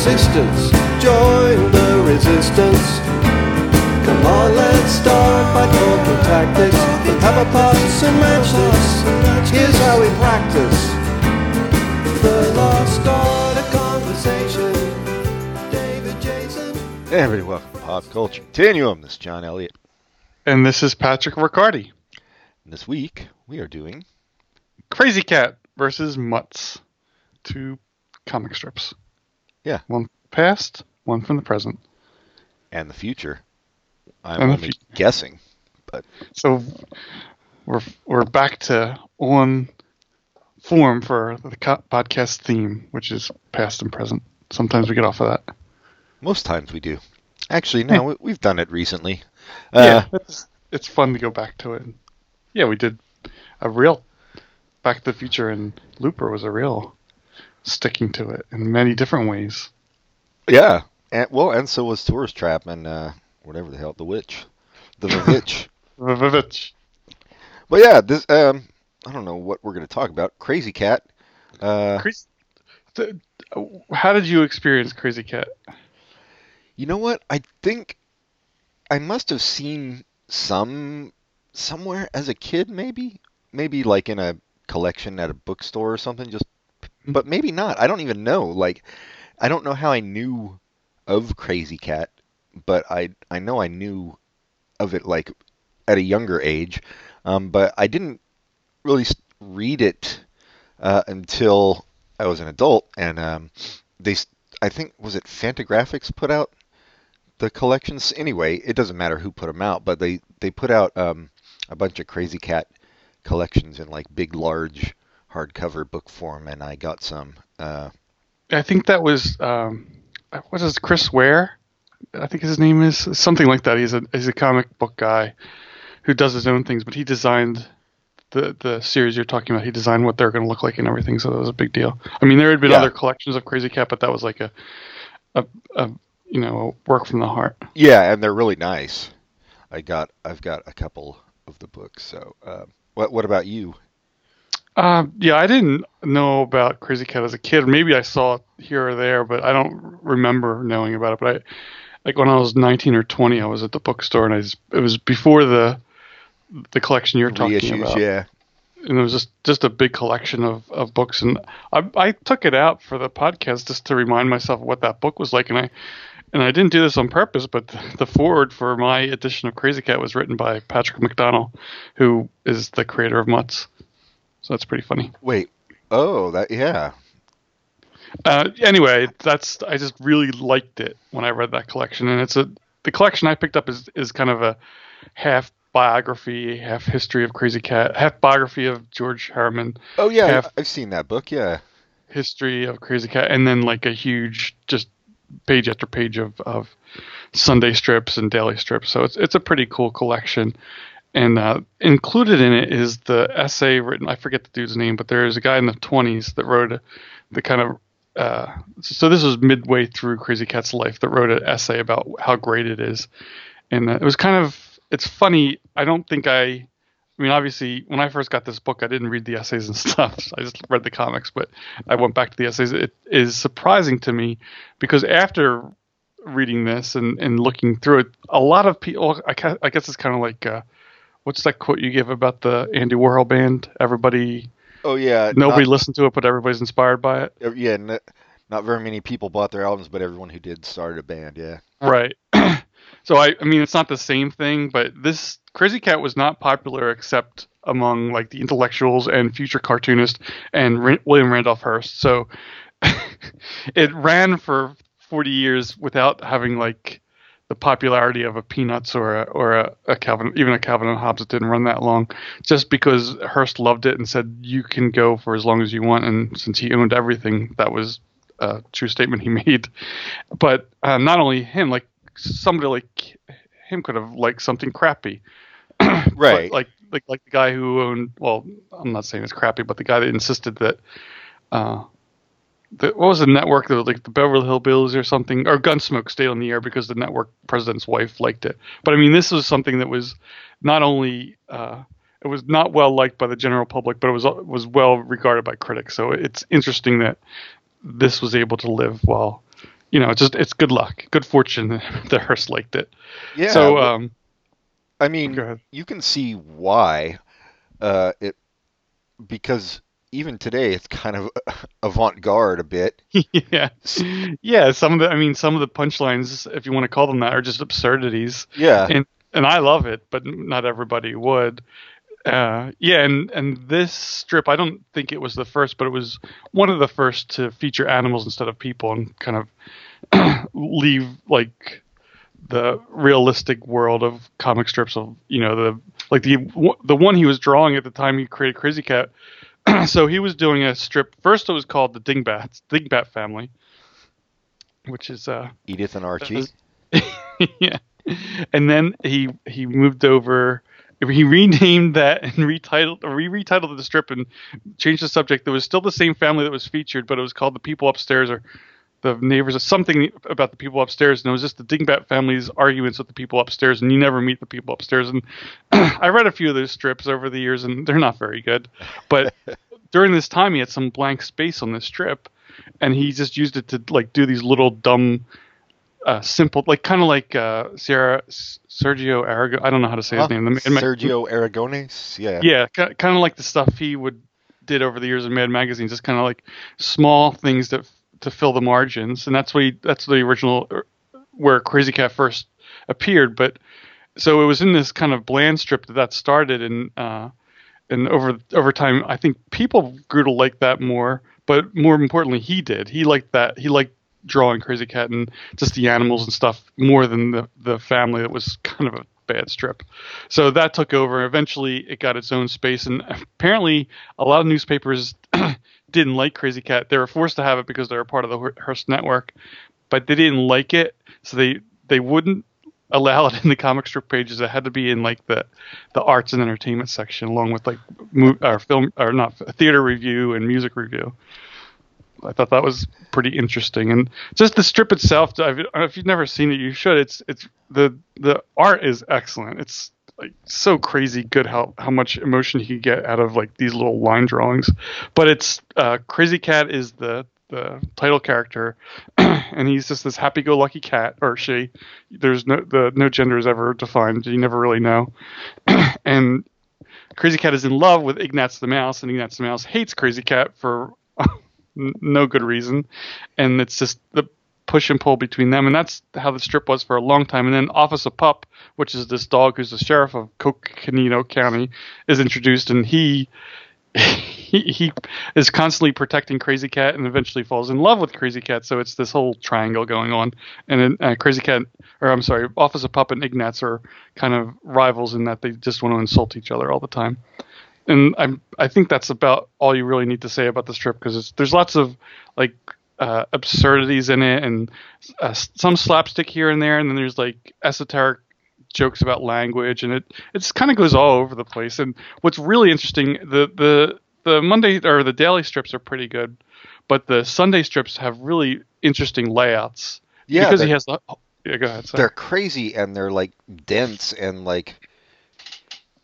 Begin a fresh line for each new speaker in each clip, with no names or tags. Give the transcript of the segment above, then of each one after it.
existence. Join the resistance. Come on, let's start by talking tactics. Let's have a pass and match this. Here's how we practice. The lost art of conversation. David Jason.
Hey everybody, welcome to Pop Culture Continuum. This is John Elliott.
And this is Patrick Riccardi.
And this week we are doing
Krazy Kat versus Mutts. Two comic strips.
Yeah.
One past, one from the present.
and the future. I'm
And
only
fu-
guessing, but
So we're we're back to on form for the co- podcast theme, which is past and present. Sometimes we get off of that.
most times we do. Actually, no, we, we've done it recently. Uh,
yeah, it's, it's fun to go back to it. Yeah, we did a real Back to the Future, and Looper was a real sticking to it in many different ways.
yeah. And, well, and so was Tourist Trap and uh, whatever the hell, The Witch, The Witch.
Vivitch.
but yeah, this um, I don't know what we're gonna talk about. Krazy Kat. Uh,
Crazy. How did you experience Krazy Kat?
You know what? I think I must have seen some somewhere as a kid, maybe, maybe like in a collection at a bookstore or something. Just, but maybe not. I don't even know. Like, I don't know how I knew of Krazy Kat, but I I know I knew of it like at a younger age. Um, but I didn't really read it uh, until I was an adult, and um, they I think was it Fantagraphics put out the collections anyway it doesn't matter who put them out but they they put out um, a bunch of Krazy Kat collections in like big large hardcover book form and i got some uh,
I think that was um, what is Chris Ware? I think his name is something like that. He's a he's a comic book guy who does his own things, but he designed the the series you're talking about. He designed what they're going to look like and everything, so that was a big deal. I mean, there had been
Yeah.
other collections of Krazy Kat, but that was like a a, a you know a work from the heart.
yeah and they're really nice i got i've got a couple of the books so uh, what what about you
Um, yeah, I didn't know about Krazy Kat as a kid. Maybe I saw it here or there, but I don't remember knowing about it. But I, like when I was 19 or 20, I was at the bookstore, and I just, it was before the the collection you're talking
reissues
about,
yeah
and it was just just a big collection of, of books. And I I took it out for the podcast just to remind myself what that book was like, and I and I didn't do this on purpose, but the, the forward for my edition of Krazy Kat was written by Patrick McDonnell, who is the creator of Mutts. So that's pretty funny.
wait oh that yeah
Uh, anyway, that's I just really liked it when I read that collection, and it's a the collection I picked up is is kind of a half biography, half history of Krazy Kat, half biography of George Herriman,
oh yeah i've seen that book yeah
history of Krazy Kat, and then like a huge just page after page of of Sunday strips and daily strips. So it's it's a pretty cool collection. And uh, included in it is the essay written. I forget the dude's name, but there is a guy in the 20s that wrote a, the kind of. Uh, so this was midway through Krazy Kat's life that wrote an essay about how great it is, and uh, it was kind of. It's funny. I don't think I. I mean, obviously, when I first got this book, I didn't read the essays and stuff. I just read the comics, but I went back to the essays. It is surprising to me because after reading this and, and looking through it, a lot of people, I, guess it's kind of like, uh, what's that quote you give about the Andy Warhol band? Everybody,
oh yeah
nobody
not,
listened to it, but everybody's inspired by it.
yeah n- not very many people bought their albums but everyone who did started a band yeah
Right. so I, I mean, it's not the same thing, but this Krazy Kat was not popular except among like the intellectuals and future cartoonists and Ra- William Randolph Hearst. So it ran for 40 years without having like the popularity of a Peanuts or a, or a, a Calvin, even a Calvin and Hobbes. It didn't run that long, just because Hearst loved it and said you can go for as long as you want. And since he owned everything, that was a true statement he made. But uh, not only him, like somebody like him could have liked something crappy,
right
like like like the guy who owned. Well, I'm not saying it's crappy, but the guy that insisted that. Uh, the, what was the network that was like the Beverly Hillbillies or something or Gunsmoke stayed on the air because the network president's wife liked it. But I mean, this was something that was not only uh, it was not well liked by the general public, but it was was well regarded by critics. So it's interesting that this was able to live while you know, it's just it's good luck, good fortune that Hearst liked it.
Yeah.
So, um,
I mean, you can see why uh, it because even today it's kind of avant-garde a bit.
yeah, yeah. Some of the, I mean, some of the punchlines, if you want to call them that, are just absurdities.
Yeah.
and and I love it, but not everybody would. Uh, yeah, and and this strip, I don't think it was the first, but it was one of the first to feature animals instead of people, and kind of leave like the realistic world of comic strips of you know the like the the one he was drawing at the time he created Krazy Kat. so he was doing a strip. First, it was called the Dingbats, Dingbat Family, which is uh
Edith and Archie.
yeah. And then he he moved over. He renamed that and retitled re retitled the strip and changed the subject. There was still the same family that was featured, but it was called the people upstairs or the neighbors or something about the people upstairs. And it was just the Dingbat family's arguments with the people upstairs, and you never meet the people upstairs. And I read a few of those strips over the years, and they're not very good. But during this time, he had some blank space on this strip, and he just used it to like do these little dumb uh, simple, like kind of like uh, Sierra Sergio Aragon. I don't know how to say
Huh?
his name.
Sergio Aragones. Yeah.
Yeah, kind of like the stuff he would did over the years in Mad Magazine, just kind of like small things that to fill the margins, and that's he, that's the original er, where Krazy Kat first appeared. But so it was in this kind of bland strip that that started, and uh, and over over time, I think people grew to like that more. But more importantly, he did. He liked that. He liked drawing Krazy Kat and just the animals and stuff more than the the family that was kind of a bad strip. So that took over. Eventually, it got its own space, and apparently, a lot of newspapers didn't like Krazy Kat. They were forced to have it because they were part of the Hearst network, but they didn't like it, so they they wouldn't allow it in the comic strip pages. It had to be in like the the arts and entertainment section, along with like mo- or film or not theater review and music review. I thought that was pretty interesting, and just the strip itself. If you've never seen it, you should. It's it's the the art is excellent. It's like so crazy good how how much emotion he get out of like these little line drawings. But it's uh, Krazy Kat is the the title character, and he's just this happy-go-lucky cat or she. There's no the no gender is ever defined. You never really know, and Krazy Kat is in love with Ignatz the mouse, and Ignatz the mouse hates Krazy Kat for no good reason, and it's just the push and pull between them, and that's how the strip was for a long time. And then Offissa Pupp, which is this dog who's the sheriff of Coconino County, is introduced, and he. He, he is constantly protecting Krazy Kat and eventually falls in love with Krazy Kat. So it's this whole triangle going on. And then, uh, Krazy Kat, or I'm sorry, Offissa Pupp and Ignatz are kind of rivals in that they just want to insult each other all the time and I I think that's about all you really need to say about the strip because there's lots of like uh, absurdities in it and uh, some slapstick here and there, and then there's like esoteric jokes about language, and it it's kind of goes all over the place. And what's really interesting, the the the Monday or the daily strips are pretty good, but the Sunday strips have really interesting layouts
Yeah.
because he has the. Yeah, go ahead. Sorry.
they're crazy and they're like dense and like.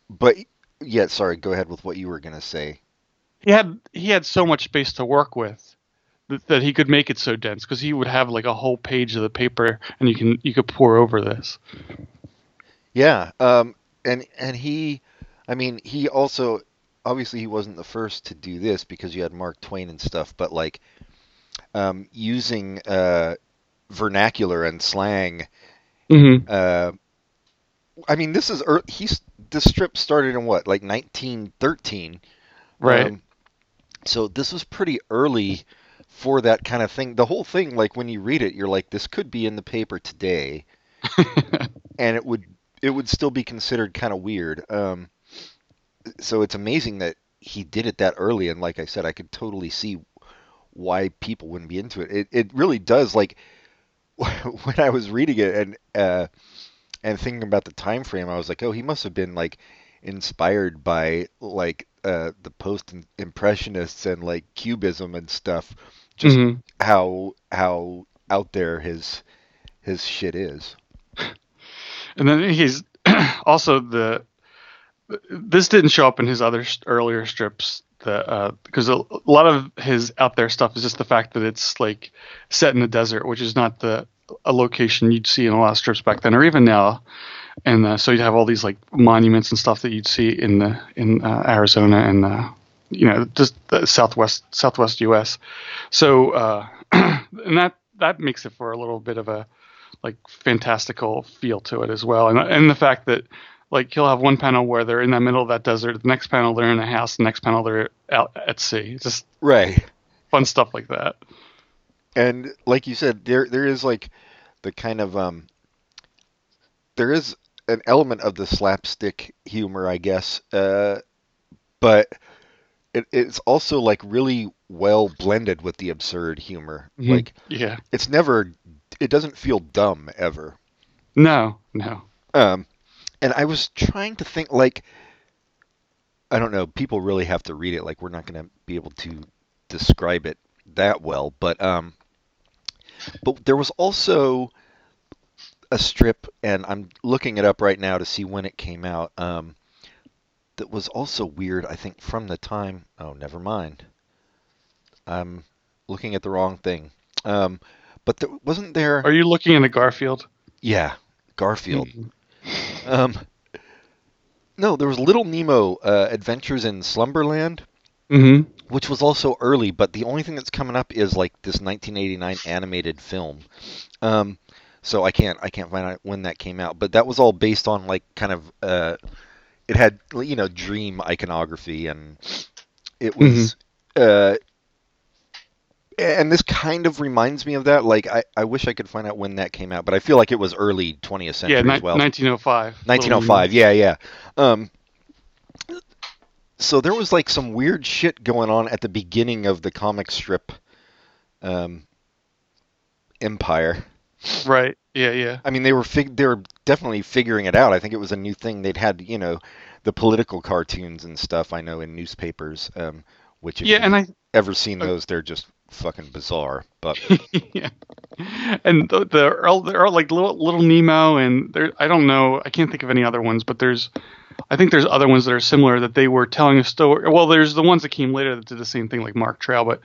But yeah, sorry. Go ahead with what you were gonna say.
he had he had so much space to work with that, that he could make it so dense because he would have like a whole page of the paper and you can you could pour over this
Yeah, um, and and he, I mean, he also obviously he wasn't the first to do this because you had Mark Twain and stuff, but like um, using uh, vernacular and slang.
mm-hmm.
Uh, I mean, this is ear he's the strip started in what like 1913,
right
Um, so this was pretty early for that kind of thing. The whole thing, like when you read it, you're like, this could be in the paper today, and it would it would still be considered kind of weird. Um, so it's amazing that he did it that early, and like I said, I could totally see why people wouldn't be into it. It it really does. Like when I was reading it and uh, and thinking about the time frame, I was like, oh, he must have been like inspired by like uh, the post impressionists and like cubism and stuff. Just
Mhm.
how how out there his his shit is.
and then he's also the this didn't show up in his other earlier strips the because a, a lot of his out there stuff is just the fact that it's like set in the desert, which is not the a location you'd see in a lot of strips back then, or even now. And uh, so you'd have all these like monuments and stuff that you'd see in the in uh, Arizona and uh, you know just the southwest southwest U.S. So uh, and that that makes it for a little bit of a like fantastical feel to it as well, and and the fact that like he'll have one panel where they're in the middle of that desert, the next panel they're in a house, the next panel they're out at sea. It's just
Right.
fun stuff like that.
And like you said, there there is like the kind of um there is an element of the slapstick humor, I guess. Uh but it, it's also like really well blended with the absurd humor.
Mhm.
Like
Yeah.
it's never it doesn't feel dumb ever.
No, no.
Um, and I was trying to think like I don't know, people really have to read it. Like we're not going to be able to describe it that well, but um, but there was also a strip, and I'm looking it up right now to see when it came out. Um, that was also weird. I think from the time. Oh, never mind. I'm looking at the wrong thing. Um, but there, wasn't there?
Are you looking into Garfield?
Yeah, Garfield.
Mhm.
Um, no, there was Little Nemo uh, Adventures in Slumberland,
Mm-hmm.
Which was also early, but the only thing that's coming up is like this 1989 animated film. Um, so I can't I can't find out when that came out, but that was all based on like kind of uh, it had you know dream iconography and it was uh, and this kind of reminds me of that. Like I, I wish I could find out when that came out, but I feel like it was early 20th century
Yeah, ni-
as well.
1905.
1905. Yeah, yeah. Um, so there was like some weird shit going on at the beginning of the comic strip um, empire.
Right. Yeah, yeah.
I mean, they were fig- they were definitely figuring it out. I think it was a new thing. They'd had you know the political cartoons and stuff. I know in newspapers. Um, which if
Yeah,
you've
and I
ever seen those, they're just fucking bizarre. But
yeah. And the the Earl, the like little little Nemo and there I don't know I can't think of any other ones but there's I think there's other ones that are similar that they were telling a story. Well, there's the ones that came later that did the same thing like Mark Trail, but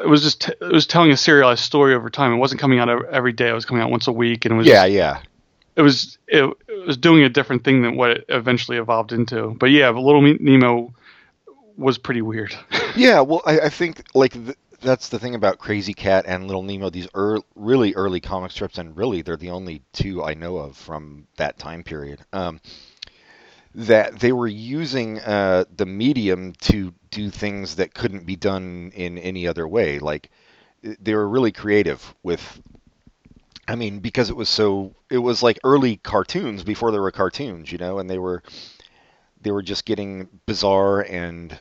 it was just t- it was telling a serialized story over time. It wasn't coming out every day. It was coming out once a week, and it was
yeah, yeah.
it was it, it was doing a different thing than what it eventually evolved into. But yeah, but Little Nemo was pretty weird.
Yeah, well, I, I think like th- that's the thing about Krazy Kat and Little Nemo. These ear really early comic strips, and really they're the only two I know of from that time period. Um, that they were using uh, the medium to do things that couldn't be done in any other way. Like they were really creative with. I mean, because it was so, it was like early cartoons before there were cartoons, you know, and they were, they were just getting bizarre and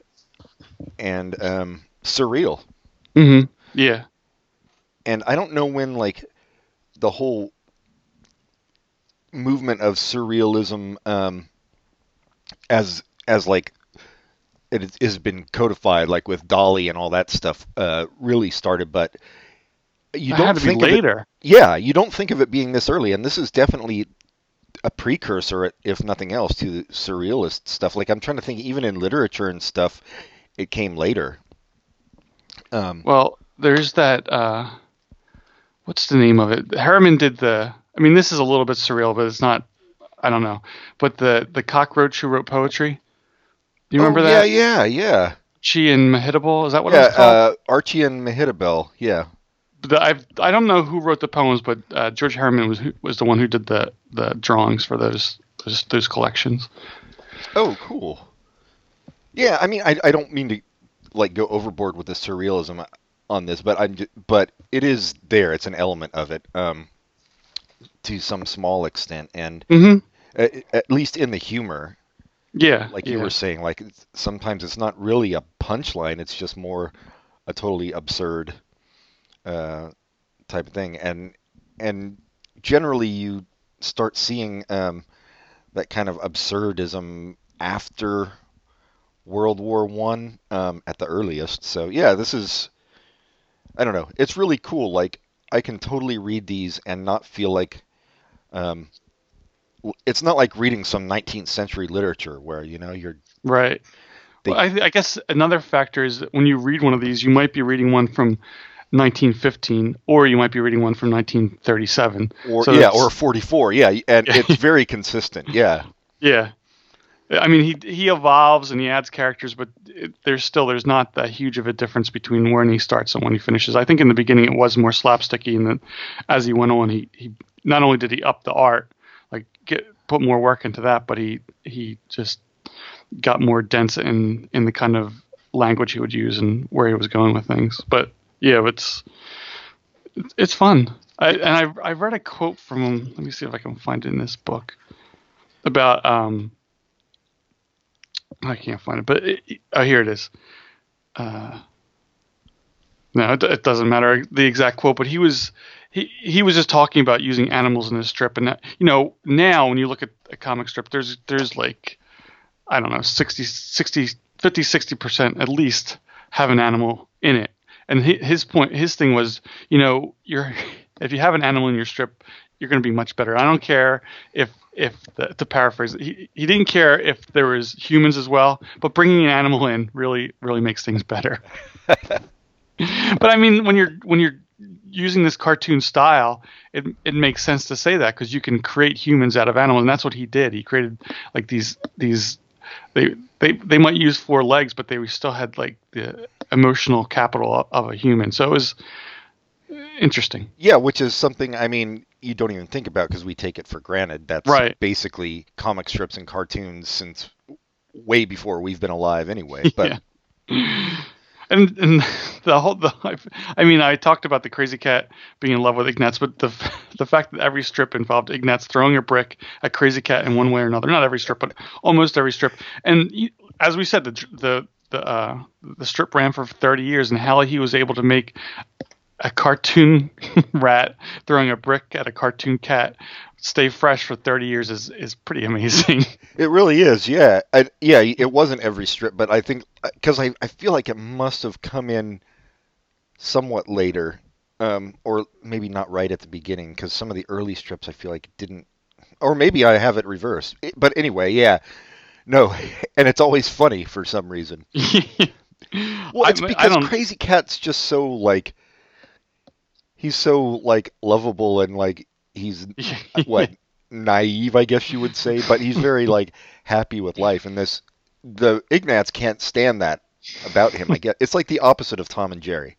and um, surreal.
mm-hmm. Yeah.
And I don't know when like the whole movement of surrealism um, as as like it has been codified, like with Dali and all that stuff, uh, really started. But you don't
had to be
think of it,
later.
yeah, you don't think of it being this early, and this is definitely a precursor, if nothing else, to the surrealist stuff. Like I'm trying to think, even in literature and stuff, it came later. Um,
Well, there's that. Uh, what's the name of it? Herriman did the. I mean, this is a little bit surreal, but it's not. I don't know. But the the cockroach who wrote poetry. Do you remember
oh,
that?
Yeah, yeah, yeah.
Chi and Mehitabel. Is that what it
yeah,
was called?
uh, Archy and Mehitabel. Yeah.
the, I've, I don't know who wrote the poems, but uh, George Herriman was was the one who did the the drawings for those those, those collections.
Oh, cool. Yeah, I mean, I, I don't mean to like go overboard with the surrealism on this, but I'm but it is there. It's an element of it, um, to some small extent, and
Mm-hmm.
At, at least in the humor,
Yeah.
like
yeah.
you were saying, like sometimes it's not really a punchline; it's just more a totally absurd uh, type of thing, and and generally you start seeing um, that kind of absurdism after World War One um, at the earliest. So yeah, this is I don't know. It's really cool. Like I can totally read these and not feel like um, it's not like reading some 19th century literature where you know you're
Right.
They-
Well, I, I guess another factor is that when you read one of these, you might be reading one from 1915, or you might be reading one from 1937.
or
So
yeah, or 44. Yeah, and it's very consistent. Yeah.
Yeah. I mean, he he evolves and he adds characters, but it, there's still there's not that huge of a difference between when he starts and when he finishes. I think in the beginning it was more slapsticky, and then as he went on, he, he not only did he up the art, get put more work into that, but he he just got more dense in in the kind of language he would use and where he was going with things. But yeah, it's it's, fun. I, and I I read a quote from him. Let me see if I can find it in this book about um I can't find it, but it- oh here it is. Uh, no, it, it doesn't matter the exact quote, but he was he he was just talking about using animals in this strip, and that, you know now when you look at a comic strip, there's there's like I don't know 60 60 50 60 percent at least have an animal in it, and hi- his point his thing was you know you're if you have an animal in your strip, you're going to be much better. I don't care if if the, to paraphrase, he he didn't care if there was humans as well, but bringing an animal in really really makes things better. but I mean, when you're when you're using this cartoon style, it it makes sense to say that because you can create humans out of animals, and that's what he did. He created like these these they they they might use four legs, but they still had like the emotional capital of, of a human. So it was interesting.
Yeah, which is something I mean you don't even think about because we take it for granted. That's
Right.
basically comic strips and cartoons since way before we've been alive anyway. But
Yeah. And and the whole the I mean I talked about the Krazy Kat being in love with Ignatz, but the the fact that every strip involved Ignatz throwing a brick at Krazy Kat in one way or another. Not every strip, but almost every strip. And as we said, the the the uh, the strip ran for 30 years, and how he was able to make a cartoon rat throwing a brick at a cartoon cat stay fresh for 30 years is is pretty amazing.
It really is, yeah. I, yeah, it wasn't every strip, but I think because I, I feel like it must have come in somewhat later, um, or maybe not right at the beginning, because some of the early strips I feel like didn't, or maybe I have it reversed. It- but anyway, yeah, no, and it's always funny for some reason. Well, it's
I
because
don't-
Krazy Kat's just so like, he's so like lovable and like he's what naive i guess you would say but he's very like happy with life and this the ignatz can't stand that about him i guess it's like the opposite of tom and jerry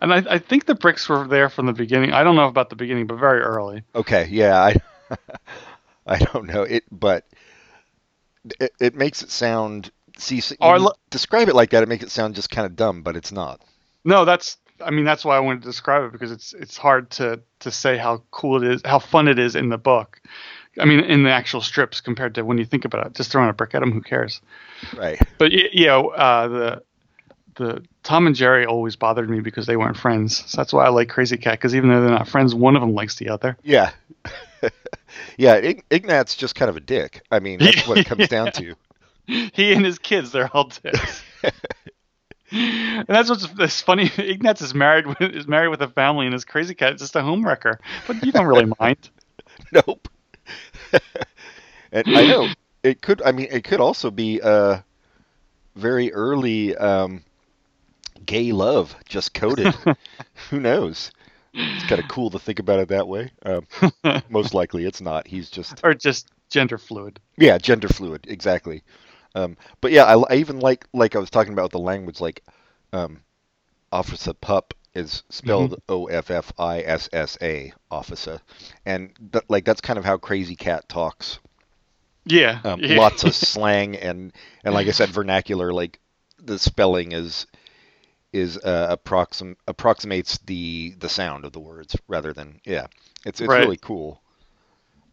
And I, I think the bricks were there from the beginning. I don't know about the beginning, but very early.
okay yeah i i don't know it but it, it makes it sound see
Or
when you
lo-
describe it like that it makes it sound just kind of dumb but it's not
No, that's I mean that's why I wanted to describe it because it's it's hard to to say how cool it is, how fun it is in the book. I mean, in the actual strips compared to when you think about it, just throwing a brick at them, who cares?
right
But you know, uh, the the Tom and Jerry always bothered me because they weren't friends. So that's why I like Krazy Kat because even though they're not friends, one of them likes the other.
yeah yeah Ig- ignatz's just kind of a dick i mean that's what it comes down to
he and his kids, they're all dicks. and that's what's that's funny. Ignatz is married with is married with a family, and his Krazy Kat is just a homewrecker. But you don't really mind.
Nope. and I know it could. I mean, it could also be uh, very early um, gay love, just coded. Who knows? It's kind of cool to think about it that way. Um, most likely, it's not. He's just
or just gender fluid.
yeah, gender fluid, exactly. Um, but yeah, I, I even like like I was talking about the language, like um, Officer Pup is spelled O F F I S S A, Officer, and th- like that's kind of how Krazy Kat talks.
Yeah,
Um,
yeah.
Lots of slang and and like I said, vernacular. Like the spelling is is uh, approxim approximates the the sound of the words rather than yeah. It's it's
Right.
really cool.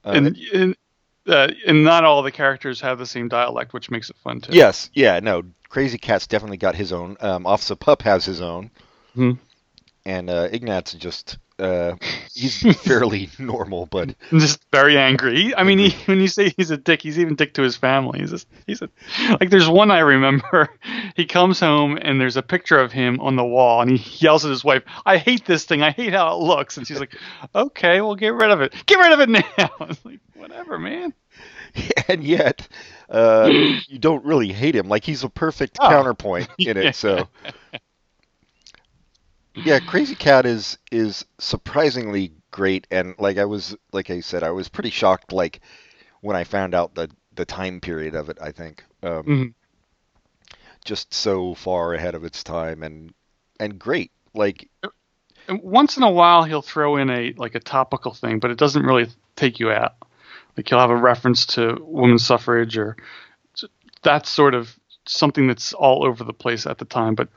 Uh,
and and, uh, and not all the characters have the same dialect, which makes it fun too.
Yes, yeah, no. Krazy Kat's definitely got his own. Um, Officer Pup has his own,
Hmm.
and uh, Ignatz's just uh, he's fairly normal, but
just very angry. I mean, he, when you say he's a dick, he's even dick to his family. He's just, he's a, like, there's one I remember. He comes home and there's a picture of him on the wall, and he yells at his wife, "I hate this thing. I hate how it looks." And she's like, "Okay, well, get rid of it. Get rid of it now." I was like, "Whatever, man."
and yet uh, you don't really hate him. Like he's a perfect
Oh.
counterpoint in it. So yeah, Krazy Kat is is surprisingly great, and like I was like I said, I was pretty shocked like when I found out the the time period of it. I think um,
Mhm.
just so far ahead of its time, and and great. Like
And once in a while he'll throw in a like a topical thing, but it doesn't really take you out. Like he'll have a reference to women's suffrage or that's sort of something that's all over the place at the time, but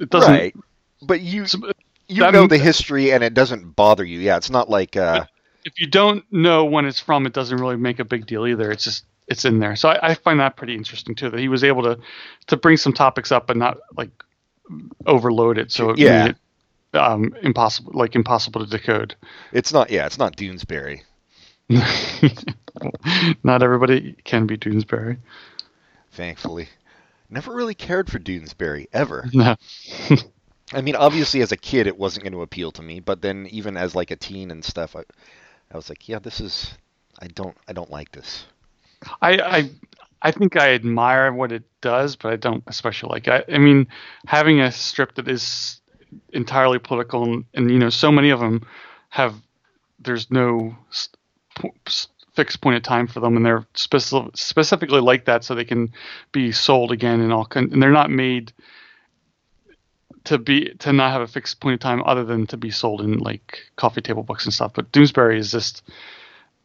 it doesn't.
right, but you
so-
you
that-
know the history, and it doesn't bother you. Yeah, it's not like uh,
if you don't know when it's from, it doesn't really make a big deal either. It's just it's in there. So I, I find that pretty interesting too. That he was able to to bring some topics up and not like overload it. So it
Yeah.
made it um, impossible, like impossible to decode.
it's not. Yeah, it's not Doonesbury.
not everybody can be Doonesbury.
Thankfully, never really cared for Doonesbury ever.
No.
I mean, obviously, as a kid, it wasn't going to appeal to me, but then even as like a teen and stuff, I, I was like, yeah, this is, I don't, I don't like this.
I, I I think I admire what it does, but I don't especially like. I, I mean, having a strip that is entirely political, and, and you know, so many of them have. There's no s- po- fixed point of time for them, and they're specific, specifically like that, so they can be sold again and all. And they're not made to be to not have a fixed point of time, other than to be sold in like coffee table books and stuff. But Doonesbury is just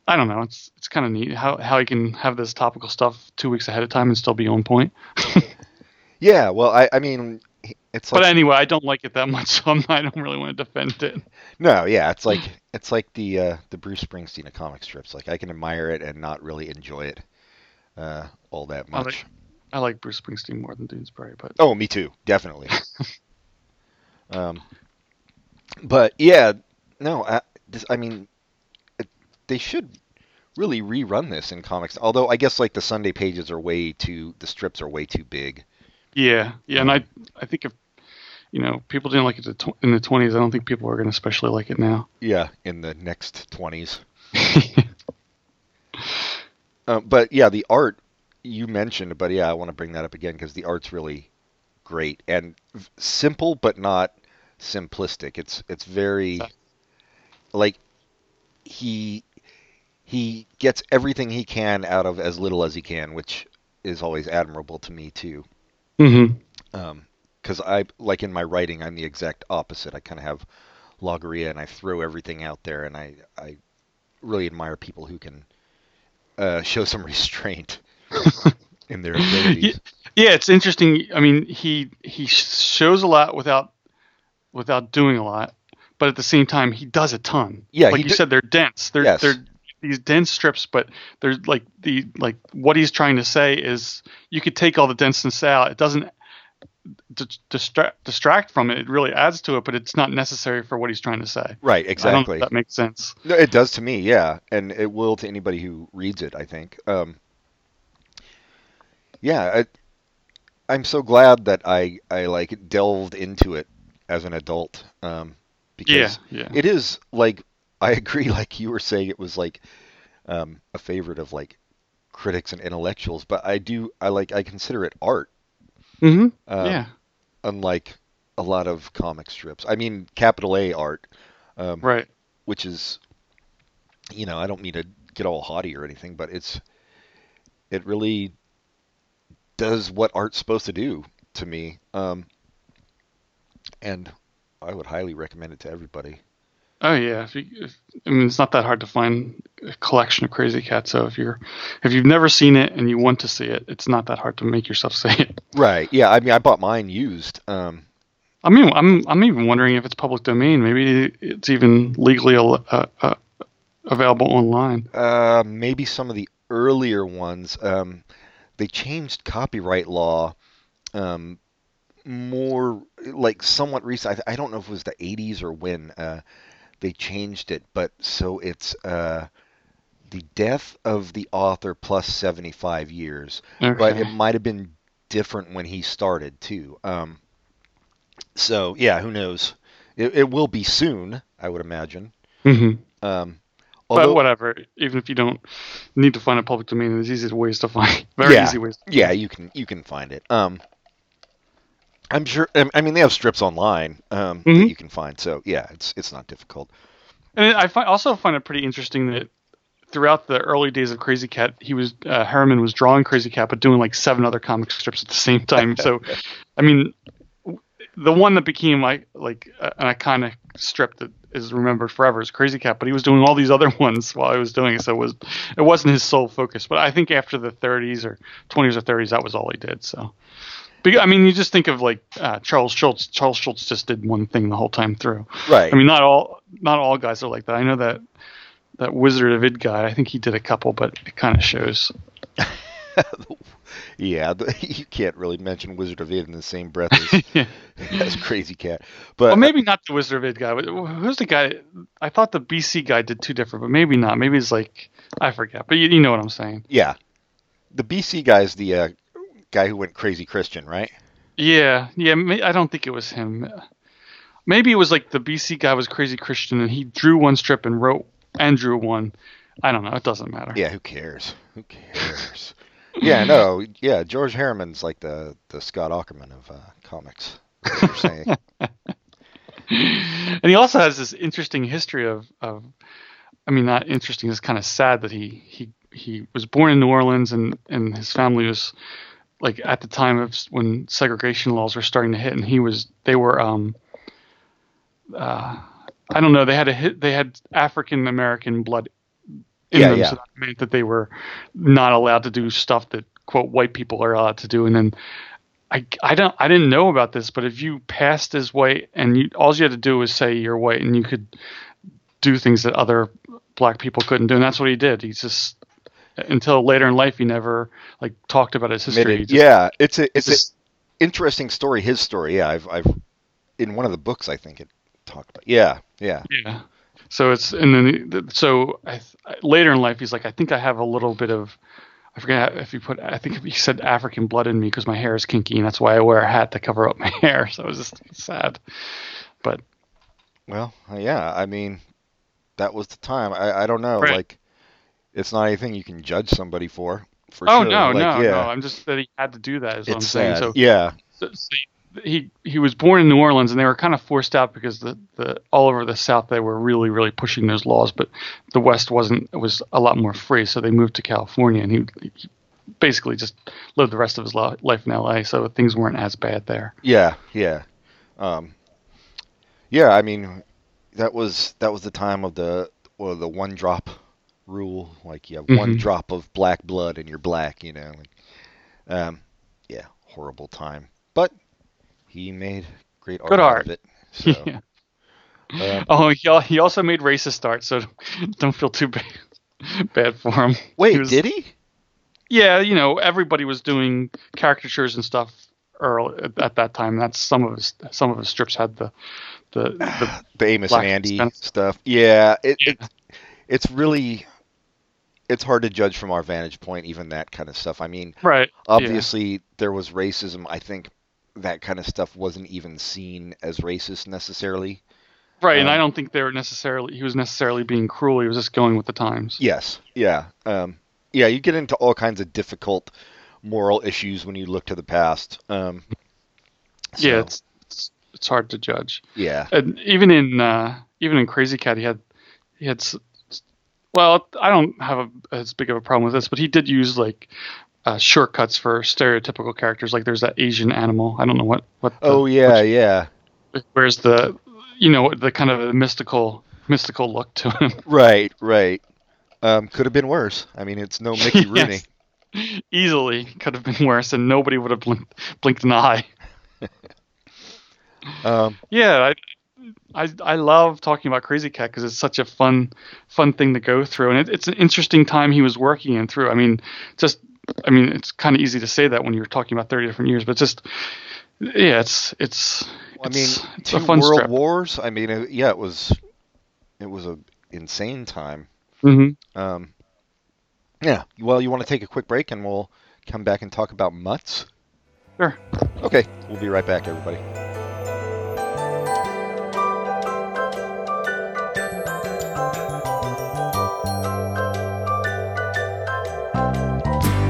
I don't know. It's it's kind of neat how how he can have this topical stuff two weeks ahead of time and still be on point.
Yeah, well, I, I mean, it's like
But anyway, I don't like it that much, so I'm not, I don't really want to defend it.
no, yeah, it's like it's like the uh, the Bruce Springsteen of comic strips. Like I can admire it and not really enjoy it uh, all that
I like-
much.
I like Bruce Springsteen more than Doonesbury, but
Oh, me too, definitely. um, but yeah, no, I, this, I mean, it, they should really rerun this in comics. Although I guess like the Sunday pages are way too, the strips are way too big.
yeah, yeah, and I I think if you know people didn't like it in the 20s, I don't think people are going to especially like it now.
Yeah, in the next twenties. Uh, but yeah, the art you mentioned, but yeah, I want to bring that up again because the art's really great and simple, but not simplistic. It's it's very like he he gets everything he can out of as little as he can, which is always admirable to me too.
hmm
Because I like in my writing, I'm the exact opposite. I kind of have logorrhea and I throw everything out there, and I I really admire people who can uh, show some restraint in their abilities.
Yeah, it's interesting. I mean, he he shows a lot without without doing a lot, but at the same time, he does a ton.
Yeah,
like you
d-
said, they're dense. They're
Yes.
they're these dense strips, but they're like the like what he's trying to say is you could take all the denseness out. It doesn't d- distract distract from it. It really adds to it, but it's not necessary for what he's trying to say.
Right,
I don't know
exactly.
that makes sense.
No, it does to me, yeah, and it will to anybody who reads it. I think. Um, yeah, I, I'm so glad that I I like delved into it as an adult. Um, because
Yeah, yeah.
it is like I agree. Like you were saying, it was like um, a favorite of like critics and intellectuals. But I do I like I consider it art.
hmm
Um,
yeah,
Unlike a lot of comic strips. I mean, capital A art. Um,
right.
which is you know i don't mean to get all haughty or anything but it's it really does what art's supposed to do to me um and i would highly recommend it to everybody
Oh yeah, if you, if, I mean it's not that hard to find a collection of Krazy Kat. So if you're if you've never seen it and you want to see it, it's not that hard to make yourself see it.
right yeah i mean i bought mine used um
I mean, I'm I'm even wondering if it's public domain. Maybe it's even legally al- uh, uh, available online.
uh maybe some of the earlier ones um they changed copyright law um more like somewhat recent I, I don't know if it was the 80s or when uh they changed it but so it's uh the death of the author plus 75 years
Okay.
but it might have been different when he started too. Um so yeah who knows? It, it will be soon i would imagine.
Hmm
um
but whatever. Even if you don't need to find a public domain, there's easy ways to find. Very
Yeah.
easy ways.
Yeah, you can you can find it. Um, I'm sure. I mean, they have strips online um, that
Mhm.
you can find. So yeah, it's it's not difficult.
And I find, also find it pretty interesting that throughout the early days of Krazy Kat, he was uh, Herriman was drawing Krazy Kat, but doing like seven other comic strips at the same time. so, I mean, the one that became like like an iconic strip that is remembered forever is Krazy Kat, but he was doing all these other ones while I was doing it, so it was it wasn't his sole focus. But I think after the 30s or 20s or 30s, that was all he did. So. But, I mean, you just think of like uh, Charles Schulz. Charles Schulz just did one thing the whole time through.
Right.
I mean, not all not all guys are like that. I know that that Wizard of Id guy. I think he did a couple, but it kind of shows.
yeah, the, you can't really mention Wizard of Id in the same breath as,
yeah.
as Krazy Kat. But
Well, maybe not the Wizard of Id guy. Who's the guy? I thought the BC guy did two different, but maybe not. Maybe it's like I forget. But you, you know what I'm saying?
yeah, the BC guy is the uh, guy who went crazy Christian, right?
Yeah, yeah. I don't think it was him. Maybe it was like the BC guy was crazy Christian, and he drew one strip and wrote and drew one. I don't know. It doesn't matter.
Yeah, who cares? Who cares? Yeah, no, yeah, George Herriman's like the the Scott Aukerman of uh, comics. That's what you're saying.
and he also has this interesting history of, of I mean, not interesting. It's kind of sad that he he he was born in New Orleans and and his family was like at the time of when segregation laws were starting to hit, and he was they were um uh I don't know they had a hit they had African American blood in
Yeah,
them,
yeah.
so that meant that they were not allowed to do stuff that quote white people are allowed to do, and then. I, I don't I didn't know about this, but if you passed as white and you all you had to do was say you're white and you could do things that other black people couldn't do, and that's what he did. He's just until later in life he never like talked about his history. Just-
yeah, it's a it's
just-
an interesting story. His story. Yeah, I've I've in one of the books I think it talked about. Yeah, yeah,
yeah. So it's and then the- so I, later in life he's like I think I have a little bit of I forget if he put I think he said African blood in me because my hair is kinky and that's why I wear a hat to cover up my hair. So it was just sad, but
Well, uh, yeah. I mean, that was the time. I I don't know.
Right.
Like, it's not anything you can judge somebody for. For
oh
sure.
no
Like,
no
yeah,
no I'm just that he had to do that is what I'm
It's
saying.
sad.
So
yeah,
so, so he he was born in New Orleans, and they were kind of forced out because the, the all over the South they were really really pushing those laws, but the West wasn't. It was a lot more free, so they moved to California, and he, he basically just lived the rest of his li- life in L.A. So things weren't as bad there.
yeah, yeah. Um, yeah. I mean, that was that was the time of the the one drop rule. Like, you have one
Mhm.
drop of black blood and you're black. You know. Like, um, yeah, horrible time. But he made great art
Good
out of it. So,
yeah.
um,
Oh, he he also made racist art, so don't feel too bad bad for him.
wait,
He was-
did he?
Yeah, you know, everybody was doing caricatures and stuff early at, at that time. That's some of his some of his strips had the the, the
the Amos and Andy
Spence.
stuff. Yeah, it,
Yeah.
it it's really it's hard to judge from our vantage point, even that kind of stuff. I mean,
right. yeah.
obviously there was racism. I think that kind of stuff wasn't even seen as racist necessarily.
Right, and
Um,
I don't think they were necessarily he was necessarily being cruel. He was just going with the times.
Yes, yeah, um, yeah. You get into all kinds of difficult moral issues when you look to the past. Um, so,
yeah, it's, it's it's hard to judge.
yeah,
And even in uh, even in Krazy Kat, he had he had well, I don't have a, as big of a problem with this, but he did use like uh, shortcuts for stereotypical characters. Like there's that Asian animal. I don't know what what. the-
oh yeah, yeah.
which- Where's the you know the kind of mystical mystical look to him.
Right, right. Um, could have been worse. I mean, it's no Mickey Rooney.
Yes. Easily could have been worse, and nobody would have blinked, blinked an eye.
Um,
Yeah, I, I I love talking about Krazy Kat because it's such a fun fun thing to go through, and it, it's an interesting time he was working in through. I mean, just I mean, it's kind of easy to say that when you're talking about 30 different years, but just yeah, it's it's.
I mean,
it's, it's
two world
strip.
wars. I mean, it, yeah, it was it was a insane time.
hmm
Um, yeah. Well, you want to take a quick break, and we'll come back and talk about mutts.
Sure.
Okay, we'll be right back, everybody.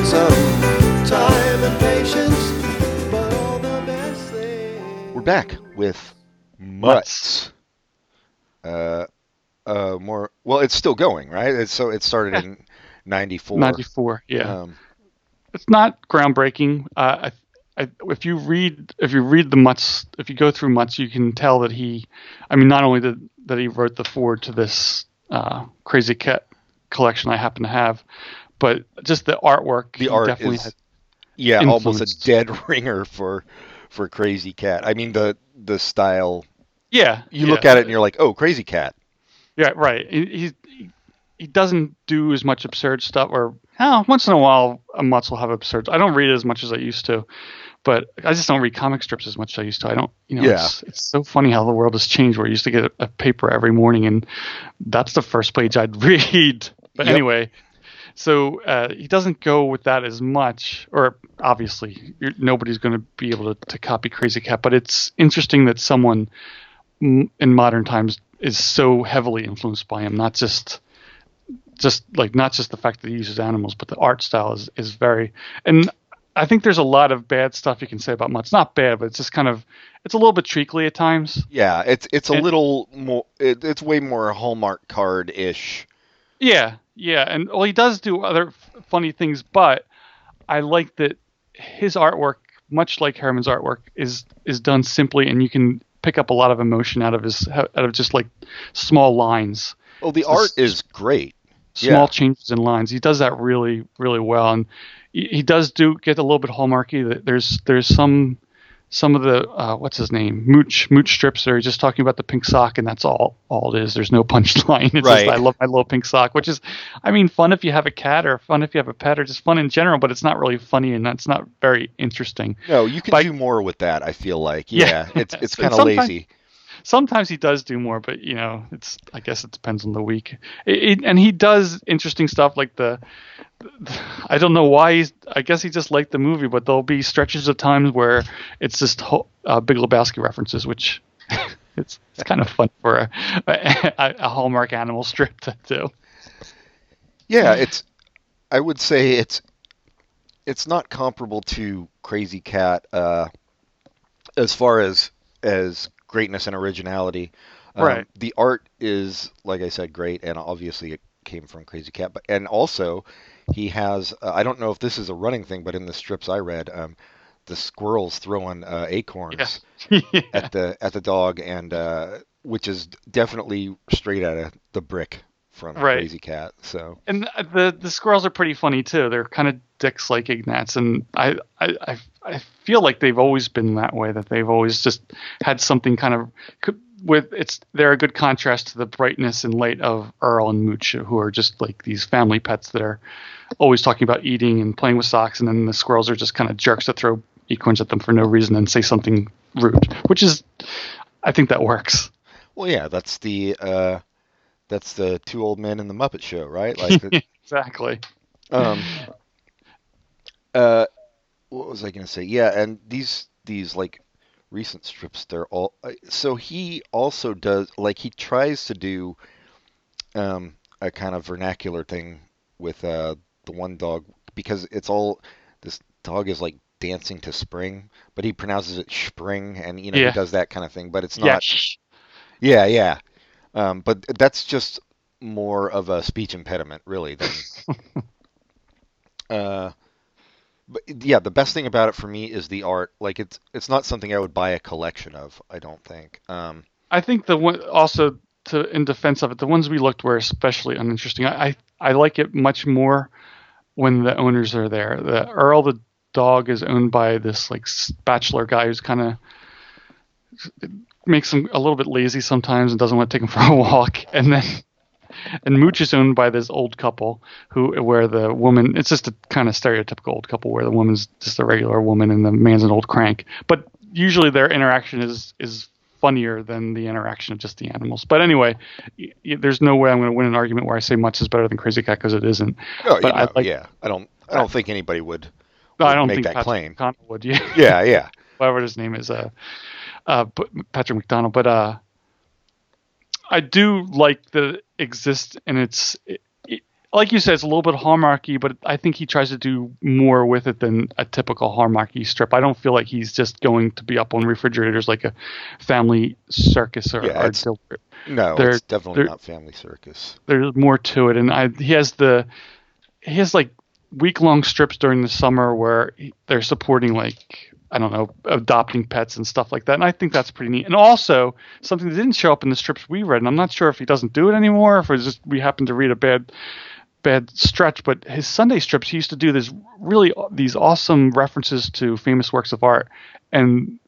take some time and patience, but all the best things.
We're back with Mutts. Uh, uh, more. Well, it's still going, right? It's, so it started
Yeah.
in '94.
94. Yeah.
Um,
it's not groundbreaking. Uh, I, I, if you read if you read the Mutts, if you go through Mutts, you can tell that he, I mean, not only did that he wrote the forward to this uh, Krazy Kat collection I happen to have, but just the artwork.
the art
definitely
is,
had-
yeah, almost a dead ringer for for Krazy Kat. I mean, the the style.
yeah.
You
yeah.
look at it and you're like, oh, Krazy Kat.
Yeah, right. He, he he doesn't do as much absurd stuff, or oh, once in a while a Mutts will have absurd. I don't read it as much as I used to, but I just don't read comic strips as much as I used to. I don't, you know,
Yeah.
it's, it's so funny how the world has changed. Where I used to get a, a paper every morning, and that's the first page I'd read. But
Yep.
anyway, so uh, he doesn't go with that as much, or obviously you're, nobody's going to be able to, to copy Krazy Kat. But it's interesting that someone m- in modern times is so heavily influenced by him. Not just just like not just the fact that he uses animals, but the art style is is very. And I think there's a lot of bad stuff you can say about. It's not bad, but it's just kind of it's a little bit treacly at times.
Yeah, it's it's a
And-
little more. It, it's way more Hallmark card ish.
Yeah, yeah, and well, he does do other f- funny things, but I like that his artwork, much like Herriman's artwork, is is done simply, and you can pick up a lot of emotion out of his out of just like small lines,
Oh, the art is great.
small
Yeah.
changes in lines. He does that really, really well, and he, he does do get a little bit hallmarky. That There's there's some some of the uh, what's his name mooch mooch strips are just talking about the pink sock, and that's all all it is. There's no punchline. It's
Right.
just I love my little pink sock, which is, I mean, fun if you have a cat or fun if you have a pet or just fun in general. But it's not really funny and that's not very interesting.
No, you can
But-
do more with that. I feel like.
Yeah.
Yeah, it's it's kind of lazy.
Sometimes he does do more, but you know, it's I guess it depends on the week. It, it- and he does interesting stuff like the, I don't know why he's. I guess he just liked the movie, but there'll be stretches of times where it's just uh, Big Lebowski references, which it's it's kind of fun for a, a, a Hallmark animal strip to do.
Yeah, it's. I would say it's. It's not comparable to Krazy Kat, uh, as far as as greatness and originality. Um,
Right.
The art is, like I said, great, and obviously it came from Krazy Kat. But and also, he has. Uh, I don't know if this is a running thing, but in the strips I read, um, the squirrels throwing uh, acorns
yeah.
at the at the dog, and uh, which is definitely straight out of the brick from
Right.
Krazy Kat. So.
and the the squirrels are pretty funny too. They're kind of dicks like Ignatz, and I, I I I feel like they've always been that way. That they've always just had something kind of with it's they're a good contrast to the brightness and light of Earl and Mooch, who are just like these family pets that are always talking about eating and playing with socks, and then the squirrels are just kind of jerks that throw acorns at them for no reason and say something rude, which is I think that works.
Well, yeah, that's the uh, that's the two old men in the Muppet Show, right? Like,
exactly.
um, uh, what was I going to say? Yeah, and these these like recent strips, they're all uh, so he also does like he tries to do um, a kind of vernacular thing with uh, the one dog because it's all this dog is like dancing to spring, but he pronounces it spring, and you know
Yeah.
he does that kind of thing, but it's not. Yeah. Yeah, yeah. Um, but that's just more of a speech impediment, really, than. uh, but yeah, the best thing about it for me is the art. Like it's it's not something I would buy a collection of. I don't think. Um,
I think the one also to in defense of it, the ones we looked were especially uninteresting. I I, I like it much more when the owners are there. The Earl the dog is owned by this like bachelor guy who's kind of makes him a little bit lazy sometimes and doesn't want to take him for a walk. And then and Mooch is owned by this old couple who where the woman it's just a kind of stereotypical old couple where the woman's just a regular woman and the man's an old crank. But usually their interaction is is funnier than the interaction of just the animals. But anyway, y- y- there's no way I'm going to win an argument where I say much is better than Krazy Kat because it isn't.
Oh, you
But I like-
yeah. I don't. I don't think anybody would.
No, I don't
make
think
that
Patrick
claim.
McConnell would. Yeah,
Yeah, yeah.
whatever his name is, uh, uh, Patrick McDonald. But uh, I do like that it exists, and it's it, it, like you said, it's a little bit hallmarky, but I think he tries to do more with it than a typical hallmarky strip. I don't feel like he's just going to be up on refrigerators like a family circus or,
Yeah,
or
it's-. No,
They're-
it's definitely
they're-
not Family Circus.
there's more to it and I he has the he has like week long strips during the summer where he- they're supporting like I don't know adopting pets and stuff like that. And I think that's pretty neat. And also something that didn't show up in the strips we read and I'm not sure if he doesn't do it anymore or if it's just we happened to read a bad bad stretch but his Sunday strips he used to do this really these awesome references to famous works of art. And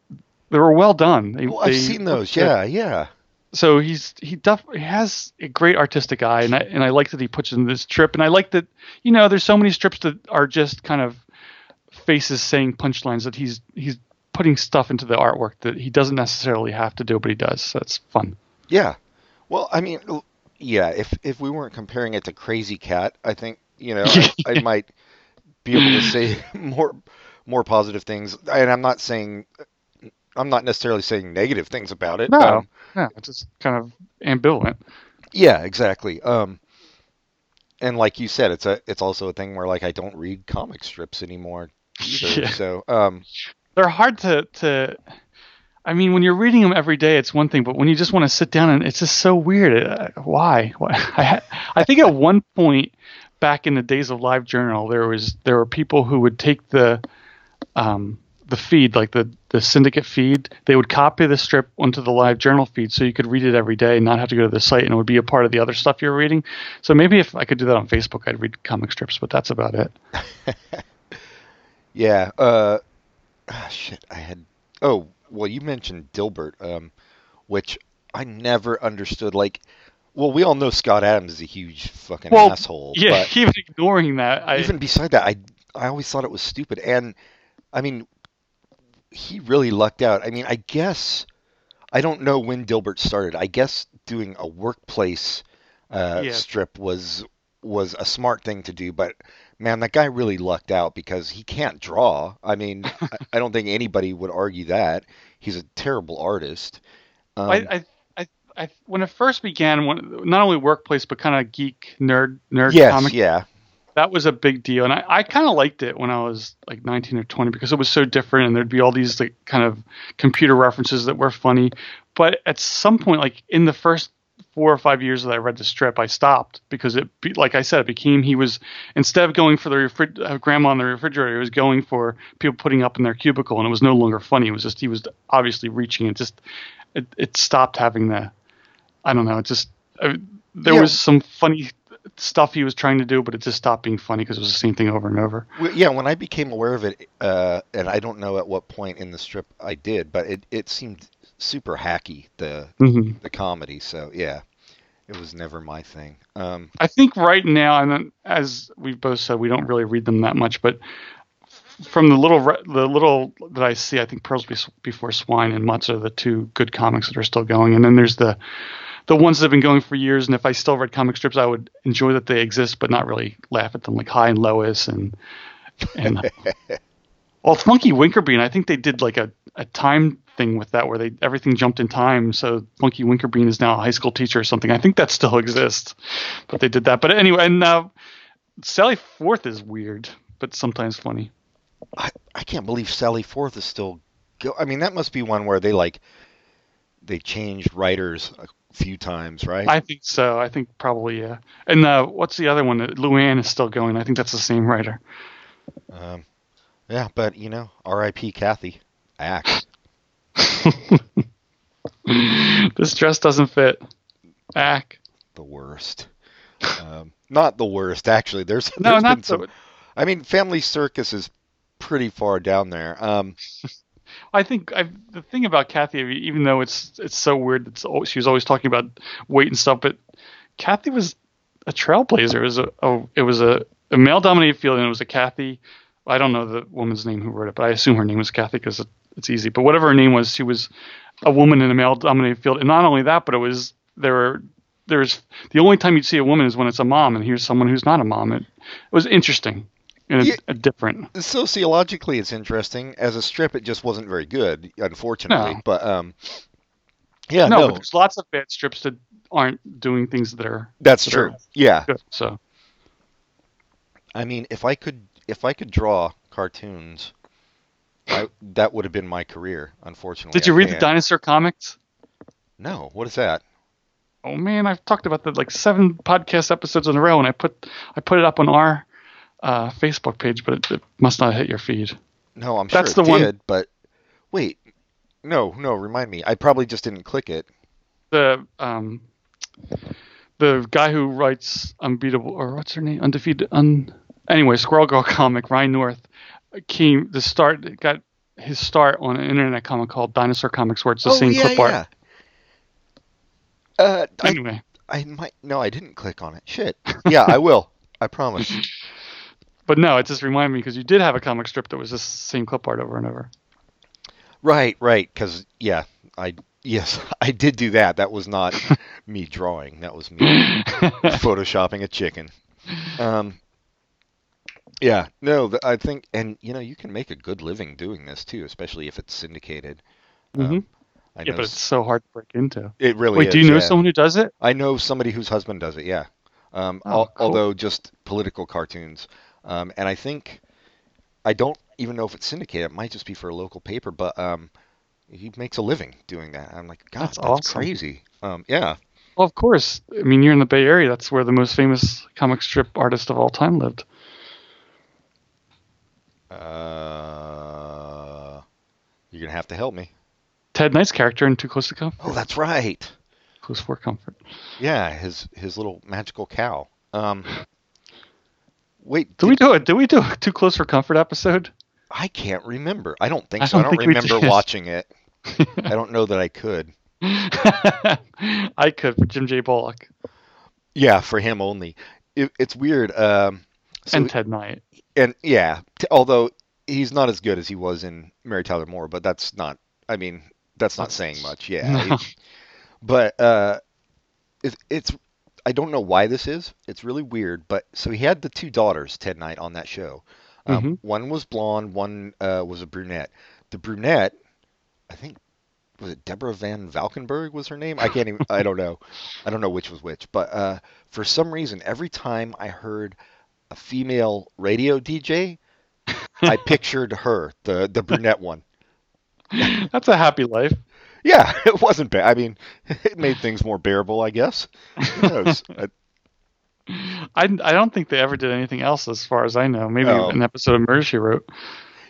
they were well done. They-
Well, I've
they
seen those. Yeah, yeah.
so he's he def- he has a great artistic eye, and I and I like that he puts in this strip, and I like that you know there's so many strips that are just kind of faces saying punchlines that he's he's putting stuff into the artwork that he doesn't necessarily have to do, but he does. So it's fun.
Yeah. Well, I mean, yeah. If if we weren't comparing it to Krazy Kat, I think you know I, I might be able to say more more positive things. And I'm not saying I'm not necessarily saying negative things about it.
No,
Um,
yeah, it's just kind of ambivalent.
yeah, exactly. Um, and like you said, it's a it's also a thing where like I don't read comic strips anymore either.
Yeah.
So um,
They're hard to to. I mean, when you're reading them every day, it's one thing, but when you just want to sit down and it's just so weird. Uh, why? Why? I, I think at one point back in the days of Live Journal, there was there were people who would take the um, the feed, like the the syndicate feed, they would copy the strip onto the Live Journal feed, so you could read it every day and not have to go to the site, and it would be a part of the other stuff you're reading. So maybe if I could do that on Facebook, I'd read comic strips, but that's about it.
yeah. Uh, ah, shit. I had. Oh, well, you mentioned Dilbert, um, which I never understood. Like, well, we all know Scott Adams is a huge fucking
Well,
asshole.
Yeah, even ignoring that, I,
even beside that, I I always thought it was stupid. And I mean, he really lucked out. I mean, I guess I don't know when Dilbert started. I guess doing a workplace uh,
Yeah.
strip was was a smart thing to do. But man, that guy really lucked out because he can't draw. I mean, I, don't think anybody would argue that he's a terrible artist. Um,
I, I, I, I, when it first began, when, not only workplace but kind of geek nerd nerd
yes,
comic,
yeah,
that was a big deal, and I, I kind of liked it when I was like 19 or 20 because it was so different, and there'd be all these like kind of computer references that were funny. But at some point, like in the first four or five years that I read the strip, I stopped because it, be, like I said, it became he was instead of going for the refri- uh, grandma in the refrigerator, he was going for people putting up in their cubicle, and it was no longer funny. It was just he was obviously reaching. It just it, it stopped having the I don't know. It just uh, there
Yeah.
was some funny stuff he was trying to do, but it just stopped being funny because it was the same thing over and over.
Yeah, when I became aware of it, uh, and I don't know at what point in the strip I did, but it, it seemed super hacky the
hmm
the comedy. So yeah, it was never my thing. Um,
I think right now, and as we've both said, we don't really read them that much, but from the little the little that I see, I think Pearls Before Swine and Mutts are the two good comics that are still going, and then there's the the ones that have been going for years. And if I still read comic strips, I would enjoy that they exist, but not really laugh at them, like Hi and Lois and and well, Funky Winkerbean. I think they did like a a time thing with that where they everything jumped in time. So Funky Winkerbean is now a high school teacher or something. I think that still exists, but they did that. But anyway, and uh, Sally Forth is weird, but sometimes funny.
I I can't believe Sally Forth is still. Go- I mean, that must be one where they like they changed writers a few times, right?
I think so. I think probably yeah. And uh, what's the other one? Luann is still going. I think that's the same writer.
Um, yeah, but you know, R.I.P. Cathy. Axe.
this dress doesn't fit. Ack.
the worst. Um, not the worst, actually. There's
No,
there's
not
been some.
so.
I mean, Family Circus is pretty far down there. Um,
I think I, the thing about Cathy, even though it's it's so weird, it's she was always talking about weight and stuff, but Cathy was a trailblazer. It was a, a it was a, a male dominated field, and it was a Cathy. I don't know the woman's name who wrote it, but I assume her name was Cathy because it, it's easy. But whatever her name was, she was a woman in a male dominated field, and not only that, but it was there were there's the only time you'd see a woman is when it's a mom, and here's someone who's not a mom. It, it was interesting and
Yeah.
a, a different.
Sociologically, it's interesting. As a strip, it just wasn't very good, unfortunately.
No.
But um, yeah,
no,
no,
but there's lots of bad strips that aren't doing things that are
that's
that
true.
are
Yeah,
good. So
I mean, if I could, if I could draw cartoons, I, that would have been my career. Unfortunately,
did you
I
read the
can't.
dinosaur comics?
No, what is that?
Oh man, I've talked about that like seven podcast episodes in a row, and I put I put it up on our uh, Facebook page, but it, it must not hit your feed.
No, I'm sure
That's
it
the one-
did, but wait, no, no, remind me. I probably just didn't click it.
The um, the guy who writes Unbeatable or what's her name, Undefeated, un anyway, Squirrel Girl comic, Ryan North came the start got his start on an internet comic called Dinosaur Comics, where it's the
oh
same
yeah,
clip
yeah.
art.
Uh, I,
Anyway,
I might. No, I didn't click on it. Shit. Yeah, I will. I promise.
but no, it just reminded me because you did have a comic strip that was the same clip art over and over.
Right, right. Because yeah, I yes, I did do that. That was not me drawing. That was me photoshopping a chicken. Um. Yeah, no, th- I think, and you know, you can make a good living doing this too, especially if it's syndicated. Um,
Mhm.
I
Yeah,
know
but it's
s-
so hard to break into.
it really is.
Wait,
is.
do you know
yeah.
someone who does it?
I know somebody whose husband does it. Yeah. Um,
Oh,
al-
cool.
although just political cartoons. Um, and I think I don't even know if it's syndicated. It might just be for a local paper, but um, he makes a living doing that. I'm like, God,
That's
that's,
awesome.
crazy. Um, yeah.
Well, of course. I mean, you're in the Bay Area. That's where the most famous comic strip artist of all time lived.
Uh, you're gonna have to help me.
Ted Knight's character in Too Close to Comfort.
Oh, that's right.
Close for Comfort.
Yeah, his his little magical cow. Um, wait,
Did we do it? Did we do a Too Close for Comfort episode?
I can't remember. I don't think
I
so. I
don't
don't remember watching it. I don't know that I could.
I could for Jim J. Bullock
Yeah, for him only. It, it's weird. Um, so,
and Ted Knight.
And yeah, t- although he's not as good as he was in Mary Tyler Moore, but that's not. I mean, that's not saying much. Yeah,
No.
It- but uh, it, it's. I don't know why this is. It's really weird. But so he had the two daughters, Ted Knight, on that show. Um,
Mhm.
One was blonde. One uh, was a brunette. The brunette, I think, was it Deborah Van Valkenburgh was her name? I can't even. I don't know. I don't know which was which. But uh, for some reason, every time I heard a female radio DJ, I pictured her, the the brunette one.
That's a happy life.
Yeah, it wasn't bad. I mean, it made things more bearable, I guess. Who knows?
I, I don't think they ever did anything else, as far as I know. Maybe
No.
an episode of Murder She Wrote.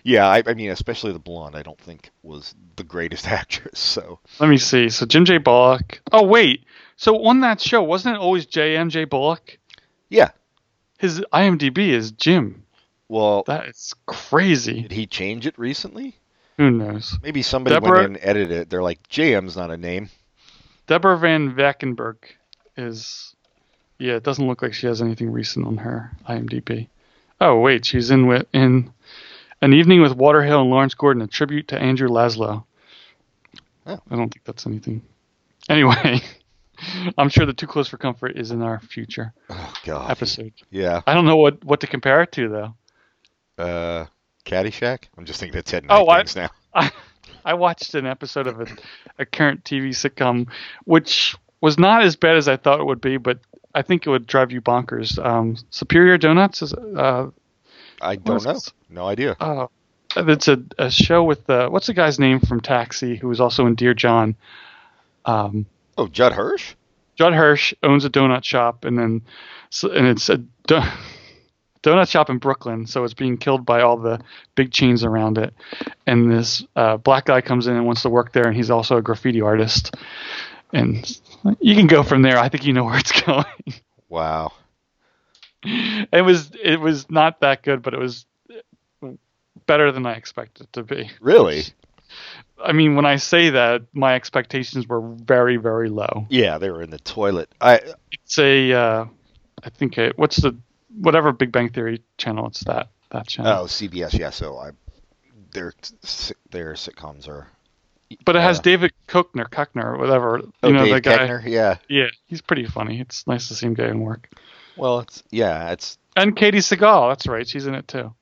yeah, I, I mean, especially the blonde, I don't think was the greatest actress. So
Let me see. So Jim J. Bullock. Oh wait. So on that show, wasn't it always J.M.J. Bullock?
yeah,
His IMDb is Jim.
well,
That is crazy.
did he change it recently?
Who knows?
Maybe somebody
Deborah-
went in and edited it. They're like, JM's not a name.
Deborah Van Valkenburgh is. Yeah, it doesn't look like she has anything recent on her IMDb. Oh wait, she's in with in an evening with Walter Hill and Lawrence Gordon, a tribute to Andrew Laszlo.
Oh.
I don't think that's anything. Anyway, I'm sure the Too Close for Comfort is in our future
Oh God.
episode.
Yeah.
I don't know what what to compare it to though.
Uh, Caddyshack. I'm just thinking of Ted Knight
Oh, I-
now.
I, I watched an episode of a, a current TV sitcom, which was not as bad as I thought it would be, but I think it would drive you bonkers. Um, Superior Donuts is uh,
I don't know.
this?
No idea.
uh, it's a, a show with uh, what's the guy's name from Taxi, who was also in Dear John. Um,
Oh, Judd Hirsch.
Judd Hirsch owns a donut shop, and then so, and it's a do- donut shop in Brooklyn, so it's being killed by all the big chains around it. And this uh, black guy comes in and wants to work there, and he's also a graffiti artist. And you can go from there. I think you know where it's going.
Wow.
it was it was not that good, but it was better than I expected it to be.
Really?
I mean, when I say that, my expectations were very, very low.
Yeah, they were in the toilet. I
It's a, uh, I think, a, what's the, whatever Big Bang Theory channel, it's that, that channel.
oh CBS. Yeah, so I their their sitcoms are.
but it has
yeah.
David Koechner, or whatever. You
Oh,
know,
Dave
the guy.
Yeah.
Yeah, he's pretty funny. It's nice to see him getting work.
Well, it's yeah, it's.
And Katey Sagal, that's right. She's in it too.